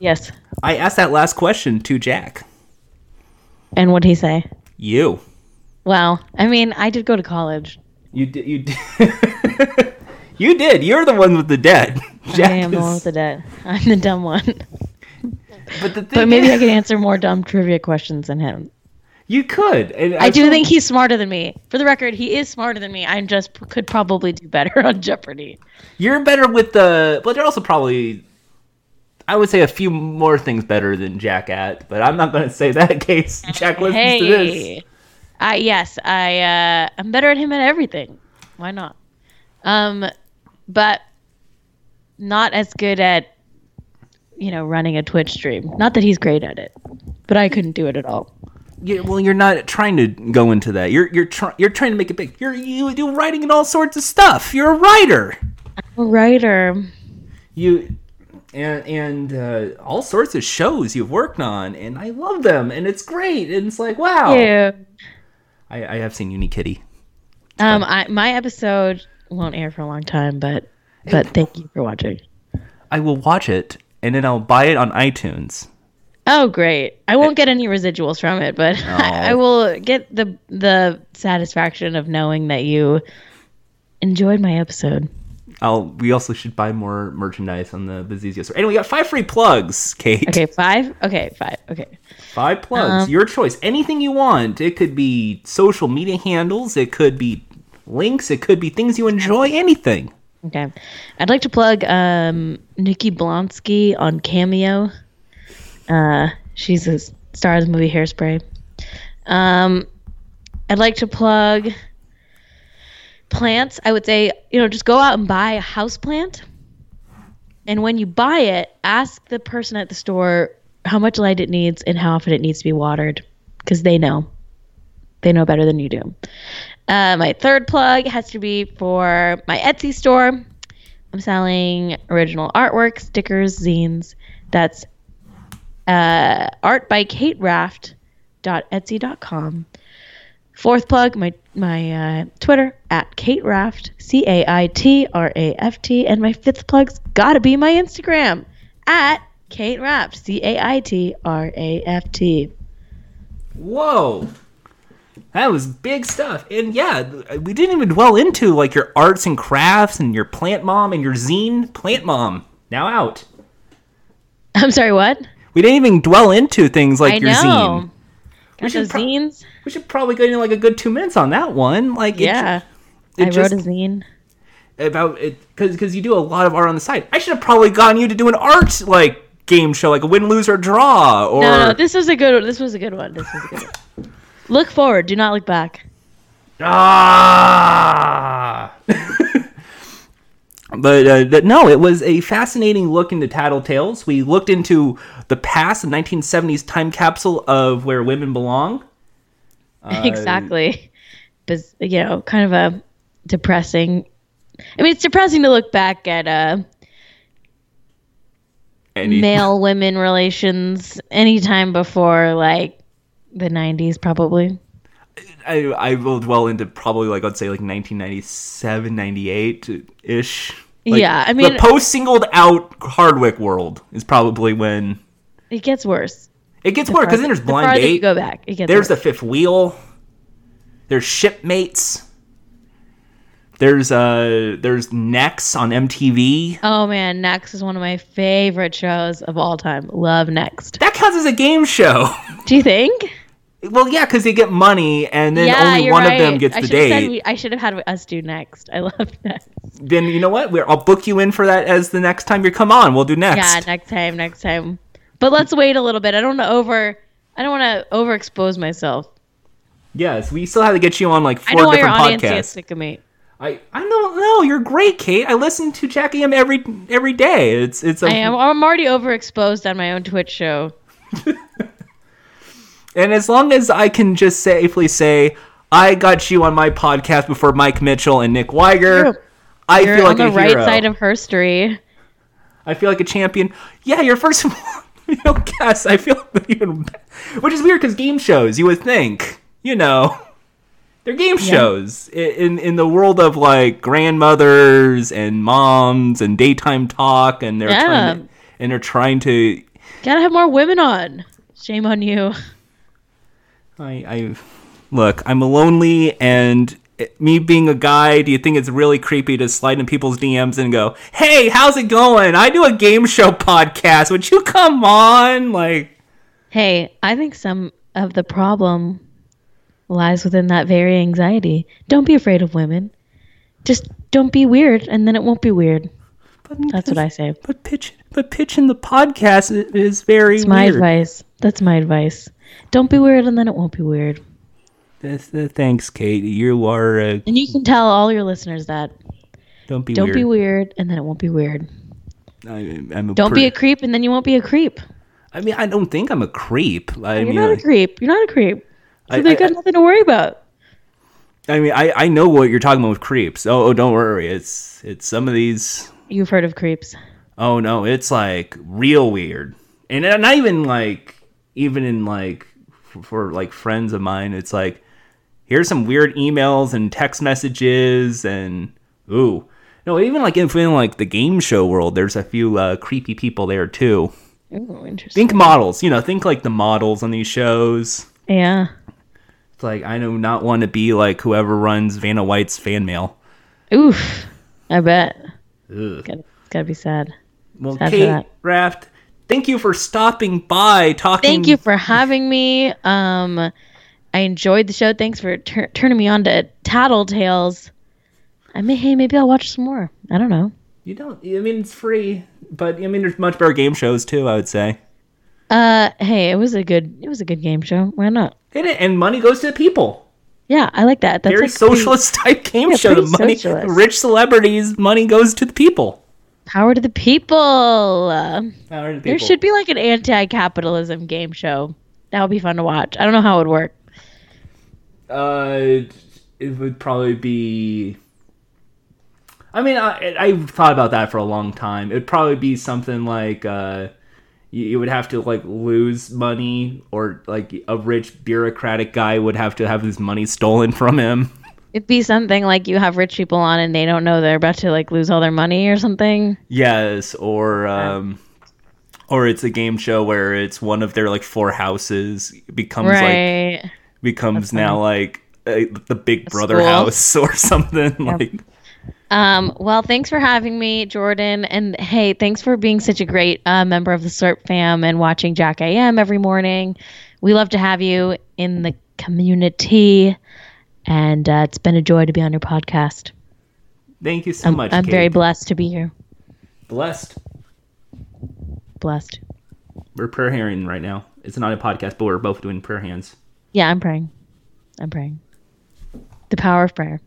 Yes. I asked that last question to Jack. And what'd he say? You. Wow. I mean, I did go to college. You did. You did. you did. You're the one with the debt. Jack I am the one with the debt. I'm the dumb one. But the thing But maybe is, I could answer more dumb trivia questions than him. you could. And I do think he's smarter than me. For the record, he is smarter than me. I just could probably do better on Jeopardy. you're better with the. But you're also probably. I would say a few more things better than Jack at, but I'm not going to say that in case Jack listens to this. Hey, I yes, I uh, I'm better at him at everything. Why not? Um, but not as good at you know running a Twitch stream. Not that he's great at it, but I couldn't do it at all. Yeah, well, you're not trying to go into that. You're you're trying you're trying to make it big. You're you do writing and all sorts of stuff. You're a writer. A writer. You and and uh, all sorts of shows you've worked on, and I love them, and it's great. And it's like wow. Yeah. I, I have seen Unikitty. Um, I, my episode won't air for a long time, but but thank you for watching. I will watch it, and then I'll buy it on iTunes. Oh, great! I won't get any residuals from it, but I, I will get the the satisfaction of knowing that you enjoyed my episode. I'll. We also should buy more merchandise on the Bazizio store. Anyway, we got five free plugs, Cait. Okay, five. Okay, five. Okay. Five plugs. Um, Your choice. Anything you want. It could be social media handles. It could be links. It could be things you enjoy. Anything. Okay. I'd like to plug um, Nikki Blonsky on Cameo. Uh, she's a star of the movie Hairspray. Um, I'd like to plug plants. I would say, you know, just go out and buy a house plant. And when you buy it, ask the person at the store how much light it needs and how often it needs to be watered because they know. They know better than you do. Uh, my third plug has to be for my Etsy store. I'm selling original artwork, stickers, zines. That's uh, art by Cait Raft etsy.com. Fourth plug, my my uh, Twitter at Cait Raft, C A I T R A F T, and my fifth plug's gotta be my Instagram at Cait Raft, C A I T R A F T. Whoa. That was big stuff. And yeah, we didn't even dwell into like your arts and crafts and your plant mom and your zine. Plant mom now out. I'm sorry, what? We didn't even dwell into things like I your know. zine. Got should pro- zines? We should probably go into like a good two minutes on that one. Like it Yeah. it I just- wrote a zine. about it because because you do a lot of art on the side. I should have probably gotten you to do an art like game show, like a win, lose, or draw. Or No, no, this was a good. This was a good one. This was a good one. Look forward. Do not look back. ah. but uh, th- no, it was a fascinating look into Tattletales. We looked into the past, the 1970s time capsule of where women belong. Uh, exactly. But you know, kind of a depressing. I mean, it's depressing to look back at uh, Any- male women relations anytime before like the 90s, probably. I, I will dwell into probably like I'd say like 1997, 98 ish. Yeah, I mean- the post singled out Hardwick world is probably when It gets worse. it gets worse because then there's the blind you date. go back, it gets There's the fifth wheel. There's shipmates. There's uh there's Next on MTV. Oh man, Next is one of my favorite shows of all time. Love Next. That counts as a game show. Do you think? Well, yeah, because they get money and then yeah, only one right. of them gets I the date. we- I should have had us do Next. I love Next. Then you know what? We're, I'll book you in for that as the next time you come on. We'll do next. Yeah, next time, next time. But let's wait a little bit. I don't want to over. I don't want to overexpose myself. Yes, we still have to get you on like I four know why your different audience gets podcasts. sick of me. I I don't know. You're great, Cait. I listen to Jackie M every every day. It's it's a, I am. I'm already overexposed on my own Twitch show. and as long as I can just safely say I got you on my podcast before Mike Mitchell and Nick Wiger, True. I You're feel like on the a right hero. side of history. I feel like a champion. Yeah, you're first. You know, guess I feel even, which is weird because game shows. You would think, you know, they're game shows I- in in the world of like grandmothers and moms and daytime talk, and they're trying to, and they're trying to. Gotta have more women on. Shame on you. I, I look. I'm lonely, and it- me being a guy, do you think it's really creepy to slide in people's DMs and go, "Hey, how's it going? I do a game show podcast. Would you come on?" Like. Hey, I think some of the problem lies within that very anxiety. Don't be afraid of women. Just don't be weird, and then it won't be weird. But That's what I say. But pitch, but pitching the podcast is very my weird. advice. That's my advice. Don't be weird, and then it won't be weird. That's- uh, thanks, Cait. You are. Uh, And you can tell all your listeners that. don't be weird. Don't weird. be weird, and then it won't be weird. I, I'm a Don't pre- be a creep, and then you won't be a creep. I mean, I don't think I'm a creep. I You're mean, not I, a creep. You're not a creep. So I- they I- got nothing to worry about. I mean, I, I know what you're talking about with creeps. Oh, oh, don't worry. It's it's some of these. You've heard of creeps. Oh no, it's like real weird, and uh, not even like even in like for, like friends of mine. It's like here's some weird emails and text messages and ooh. No, even like in, in like the game show world, there's a few uh, creepy people there too. Ooh, interesting. Think models, you know, think like the models on these shows. Yeah. It's like I do not want to be like whoever runs Vanna White's fan mail. Oof. I bet. Ugh. Gotta, it's gotta be sad. Well, Sad Cait. Raft, thank you for stopping by, talking. Thank you for having me. Um, I enjoyed the show. Thanks for tur- turning me on to Tattletales. I may, hey, maybe I'll watch some more. I don't know. You don't. I mean, it's free, but I mean, there's much better game shows too. I would say. Uh, hey, it was a good, it was a good game show. Why not? And, it, and money goes to the people. Yeah, I like that. That's Very like pretty socialist type game yeah, show. The money, socialist. rich celebrities, money goes to the people. Power to the people. Power to the there people. should be like an anti-capitalism game show. That would be fun to watch. I don't know how it would work. Uh, it would probably be. I mean, I I've thought about that for a long time. It'd probably be something like uh, you, you would have to like lose money, or like a rich bureaucratic guy would have to have his money stolen from him. It'd be something like you have rich people on and they don't know they're about to like lose all their money or something. Yes, or um, or it's a game show where it's one of their like four houses becomes like Right. becomes now like uh, the Big Brother school. house or something like. Um, well, thanks for having me, Jordan. And hey, thanks for being such a great uh, member of the SERP fam and watching Jack AM every morning. We love to have you in the community. And uh, it's been a joy to be on your podcast. Thank you so I'm, much. I'm Cait. very blessed to be here. blessed. Blessed. We're prayer hearing right now. It's not a podcast, but we're both doing prayer hands. Yeah, I'm praying. I'm praying. The power of prayer.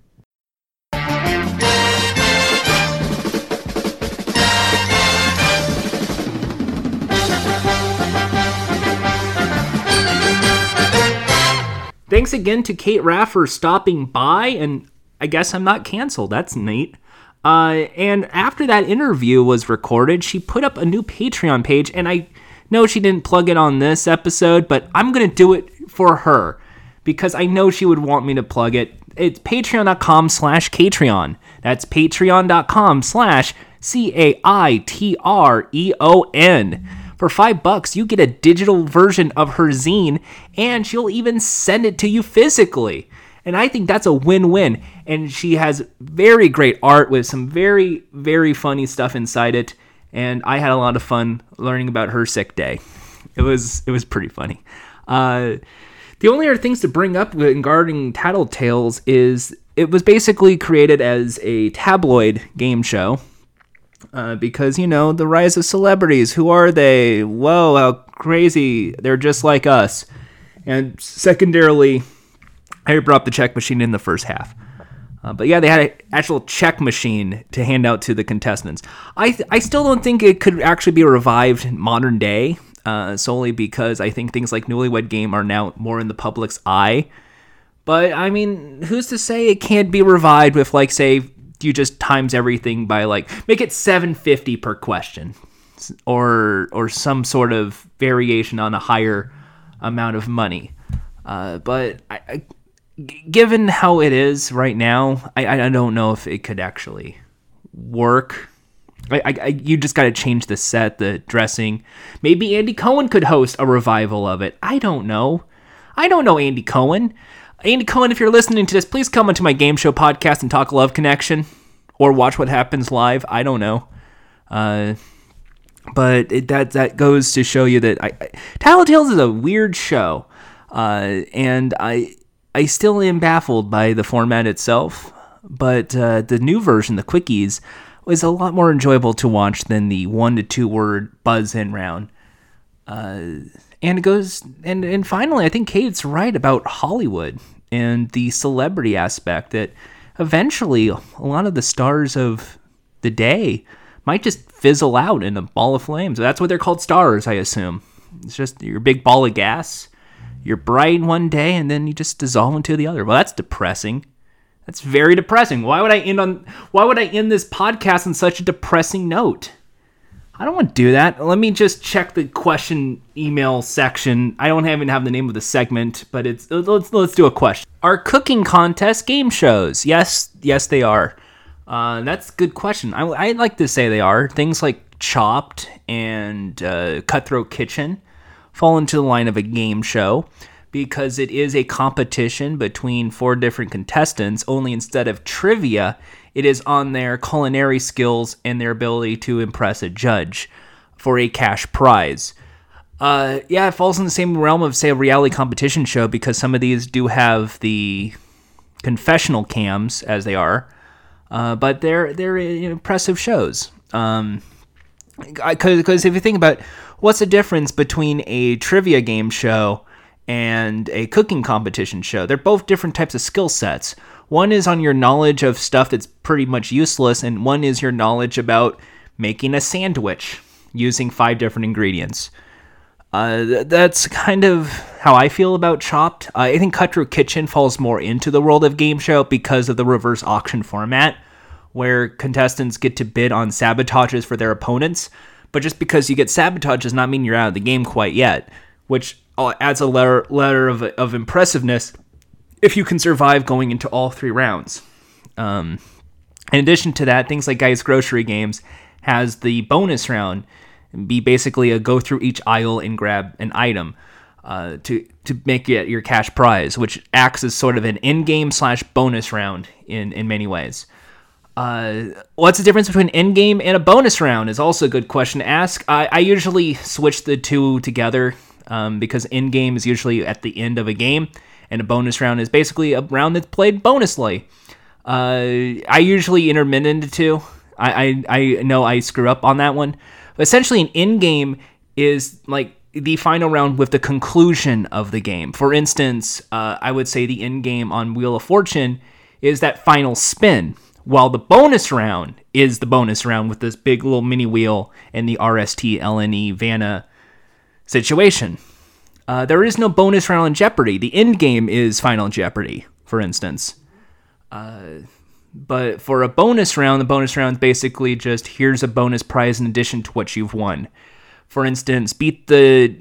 Thanks again to Cait Raft for stopping by, and I guess I'm not canceled. That's neat. Uh, and after that interview was recorded, she put up a new Patreon page, and I know she didn't plug it on this episode, but I'm gonna do it for her because I know she would want me to plug it. It's patreon.com slash Caitreon. That's patreon.com slash C A I T R E O N. For five bucks, you get a digital version of her zine, and she'll even send it to you physically. And I think that's a win win. And she has very great art with some very, very funny stuff inside it. And I had a lot of fun learning about her sick day. It was it was pretty funny. Uh, the only other things to bring up regarding Tattletales is it was basically created as a tabloid game show. Uh, because you know the rise of celebrities. Who are they? Whoa, how crazy! They're just like us. And secondarily, I brought up the check machine in the first half. Uh, but yeah, they had an actual check machine to hand out to the contestants. I th- I still don't think it could actually be revived in modern day, uh, solely because I think things like Newlywed Game are now more in the public's eye. But I mean, who's to say it can't be revived with like say you just times everything by like make it 750 per question or or some sort of variation on a higher amount of money. Uh, but I, I, given how it is right now, I, I don't know if it could actually work. I, I, you just got to change the set, the dressing. Maybe Andy Cohen could host a revival of it. I don't know. I don't know Andy Cohen. Andy Cohen, if you're listening to this, please come onto my game show podcast and talk Love Connection or watch what happens live. I don't know. Uh, but it, that that goes to show you that I, I, is a weird show, uh, and I I still am baffled by the format itself. But uh, the new version, the quickies, was a lot more enjoyable to watch than the one to two word buzz in round. Uh, and it goes and and finally, I think Cait's right about Hollywood and the celebrity aspect that eventually a lot of the stars of the day might just fizzle out in a ball of flames. That's what they're called stars, I assume. It's just your big ball of gas. You're bright one day and then you just dissolve into the other. Well, that's depressing. That's very depressing. Why would I end on why would I end this podcast on such a depressing note? I don't want to do that. Let me just check the question email section. I don't even have the name of the segment, but it's let's let's do a question. Are cooking contests game shows? Yes, yes they are. Uh, that's a good question. I, I'd like to say they are. Things like Chopped and uh, Cutthroat Kitchen fall into the line of a game show because it is a competition between four different contestants, only instead of trivia, it is on their culinary skills and their ability to impress a judge for a cash prize. Uh, yeah, it falls in the same realm of, say, a reality competition show because some of these do have the confessional cams, as they are, uh, but they're they're impressive shows. Um, because if you think about what's the difference between a trivia game show and a cooking competition show. They're both different types of skill sets. One is on your knowledge of stuff that's pretty much useless, and one is your knowledge about making a sandwich using five different ingredients. Uh, that's kind of how I feel about Chopped. Uh, I think Cutthroat Kitchen falls more into the world of game show because of the reverse auction format, where contestants get to bid on sabotages for their opponents. But just because you get sabotage does not mean you're out of the game quite yet, which uh, adds a layer, layer of, of impressiveness if you can survive going into all three rounds. Um, in addition to that, things like Guy's Grocery Games has the bonus round be basically a go through each aisle and grab an item uh, to to make it your cash prize, which acts as sort of an in-game slash bonus round in in many ways. Uh, what's the difference between in-game and a bonus round is also a good question to ask. I, I usually switch the two together um, because in-game is usually at the end of a game, and a bonus round is basically a round that's played bonusly. Uh, I usually intermittent the two. I, I, I know I screw up on that one. But essentially, an in-game is like the final round with the conclusion of the game. For instance, uh, I would say the end game on Wheel of Fortune is that final spin, while the bonus round is the bonus round with this big little mini wheel and the RST LNE Vanna situation. Uh, there is no bonus round in Jeopardy. The end game is Final Jeopardy, for instance. Uh, but for a bonus round, the bonus round is basically just here's a bonus prize in addition to what you've won. For instance, beat the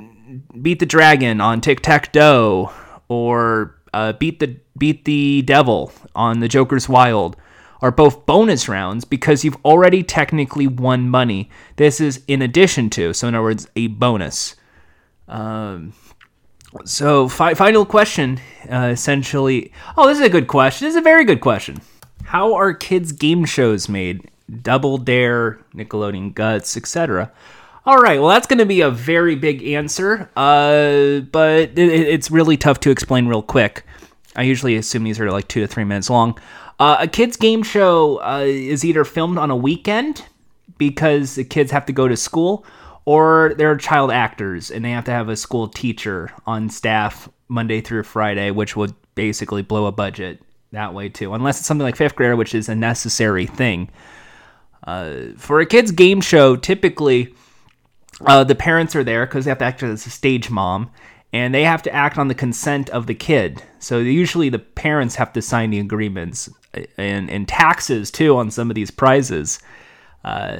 beat the dragon on tic tac toe, or uh, beat the beat the devil on the Joker's Wild, are both bonus rounds because you've already technically won money. This is in addition to, so in other words, a bonus. Um, so, fi- final question uh, essentially. Oh, this is a good question. This is a very good question. How are kids' game shows made? Double Dare, Nickelodeon Guts, etc. All right, well, that's going to be a very big answer, uh, but it, it's really tough to explain real quick. I usually assume these are like two to three minutes long. Uh, a kids' game show uh, is either filmed on a weekend because the kids have to go to school, or they're child actors and they have to have a school teacher on staff Monday through Friday, which would basically blow a budget that way too, unless it's something like fifth grader, which is a necessary thing. Uh, for a kid's game show, typically uh, the parents are there because they have to act as a stage mom, and they have to act on the consent of the kid. So usually the parents have to sign the agreements and and taxes too on some of these prizes. Uh,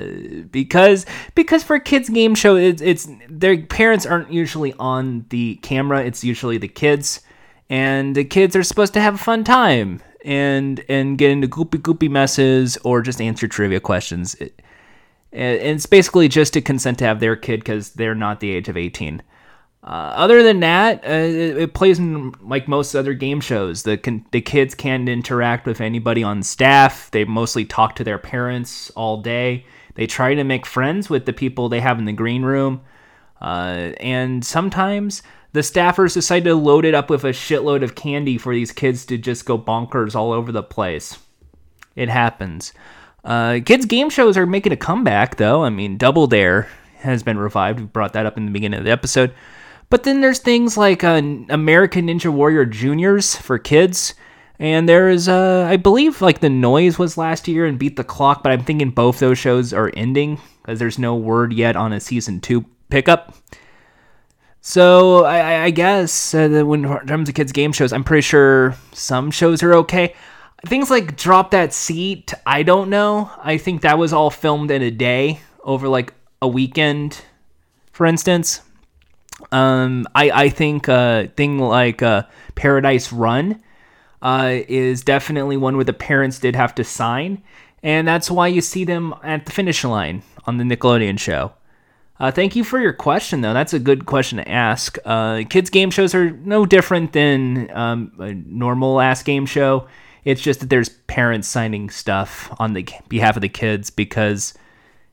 because because for kids game show it's, it's their parents aren't usually on the camera it's usually the kids. And the kids are supposed to have a fun time and and get into goopy goopy messes or just answer trivia questions. It, and it's basically just to consent to have their kid because they're not the age of 18 uh, other than that, uh, it, it, plays in like most other game shows. The the kids can't interact with anybody on staff. They mostly talk to their parents all day. They try to make friends with the people they have in the green room, uh, and sometimes the staffers decide to load it up with a shitload of candy for these kids to just go bonkers all over the place. It happens. Uh, kids' game shows are making a comeback, though. I mean, Double Dare has been revived. We brought that up in the beginning of the episode. But then there's things like uh, American Ninja Warrior Juniors for kids. And there is, uh, I believe, like The Noise was last year and Beat the Clock, but I'm thinking both those shows are ending because there's no word yet on a season two pickup. So I, I guess uh, when in terms of kids' game shows, I'm pretty sure some shows are okay. Things like Drop That Seat, I don't know. I think that was all filmed in a day over like a weekend, for instance. Um, I I think a uh, thing like uh, Paradise Run uh, is definitely one where the parents did have to sign, and that's why you see them at the finish line on the Nickelodeon show. Uh, thank you for your question, though. That's a good question to ask. Uh, kids' game shows are no different than um, a normal ass game show. It's just that there's parents signing stuff on the behalf of the kids because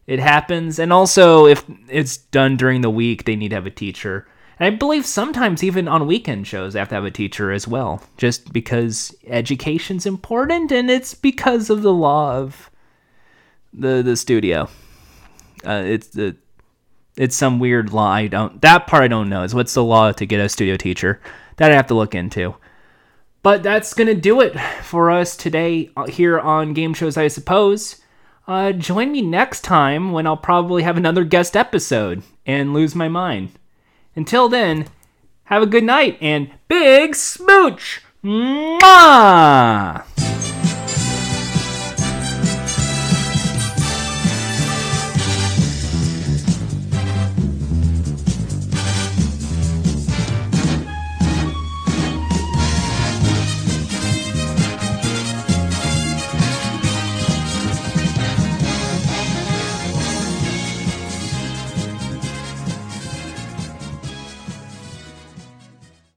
it happens. And also, if it's done during the week, they need to have a teacher. And I believe sometimes even on weekend shows, they have to have a teacher as well, just because education's important and it's because of the law of the the studio. Uh, it's the it's some weird law. I don't that part I don't know. Is what's the law to get a studio teacher? That I have to look into. But that's gonna do it for us today uh, here on Game Shows, I suppose. Uh, join me next time when I'll probably have another guest episode and lose my mind. Until then, have a good night and big smooch! Mwah!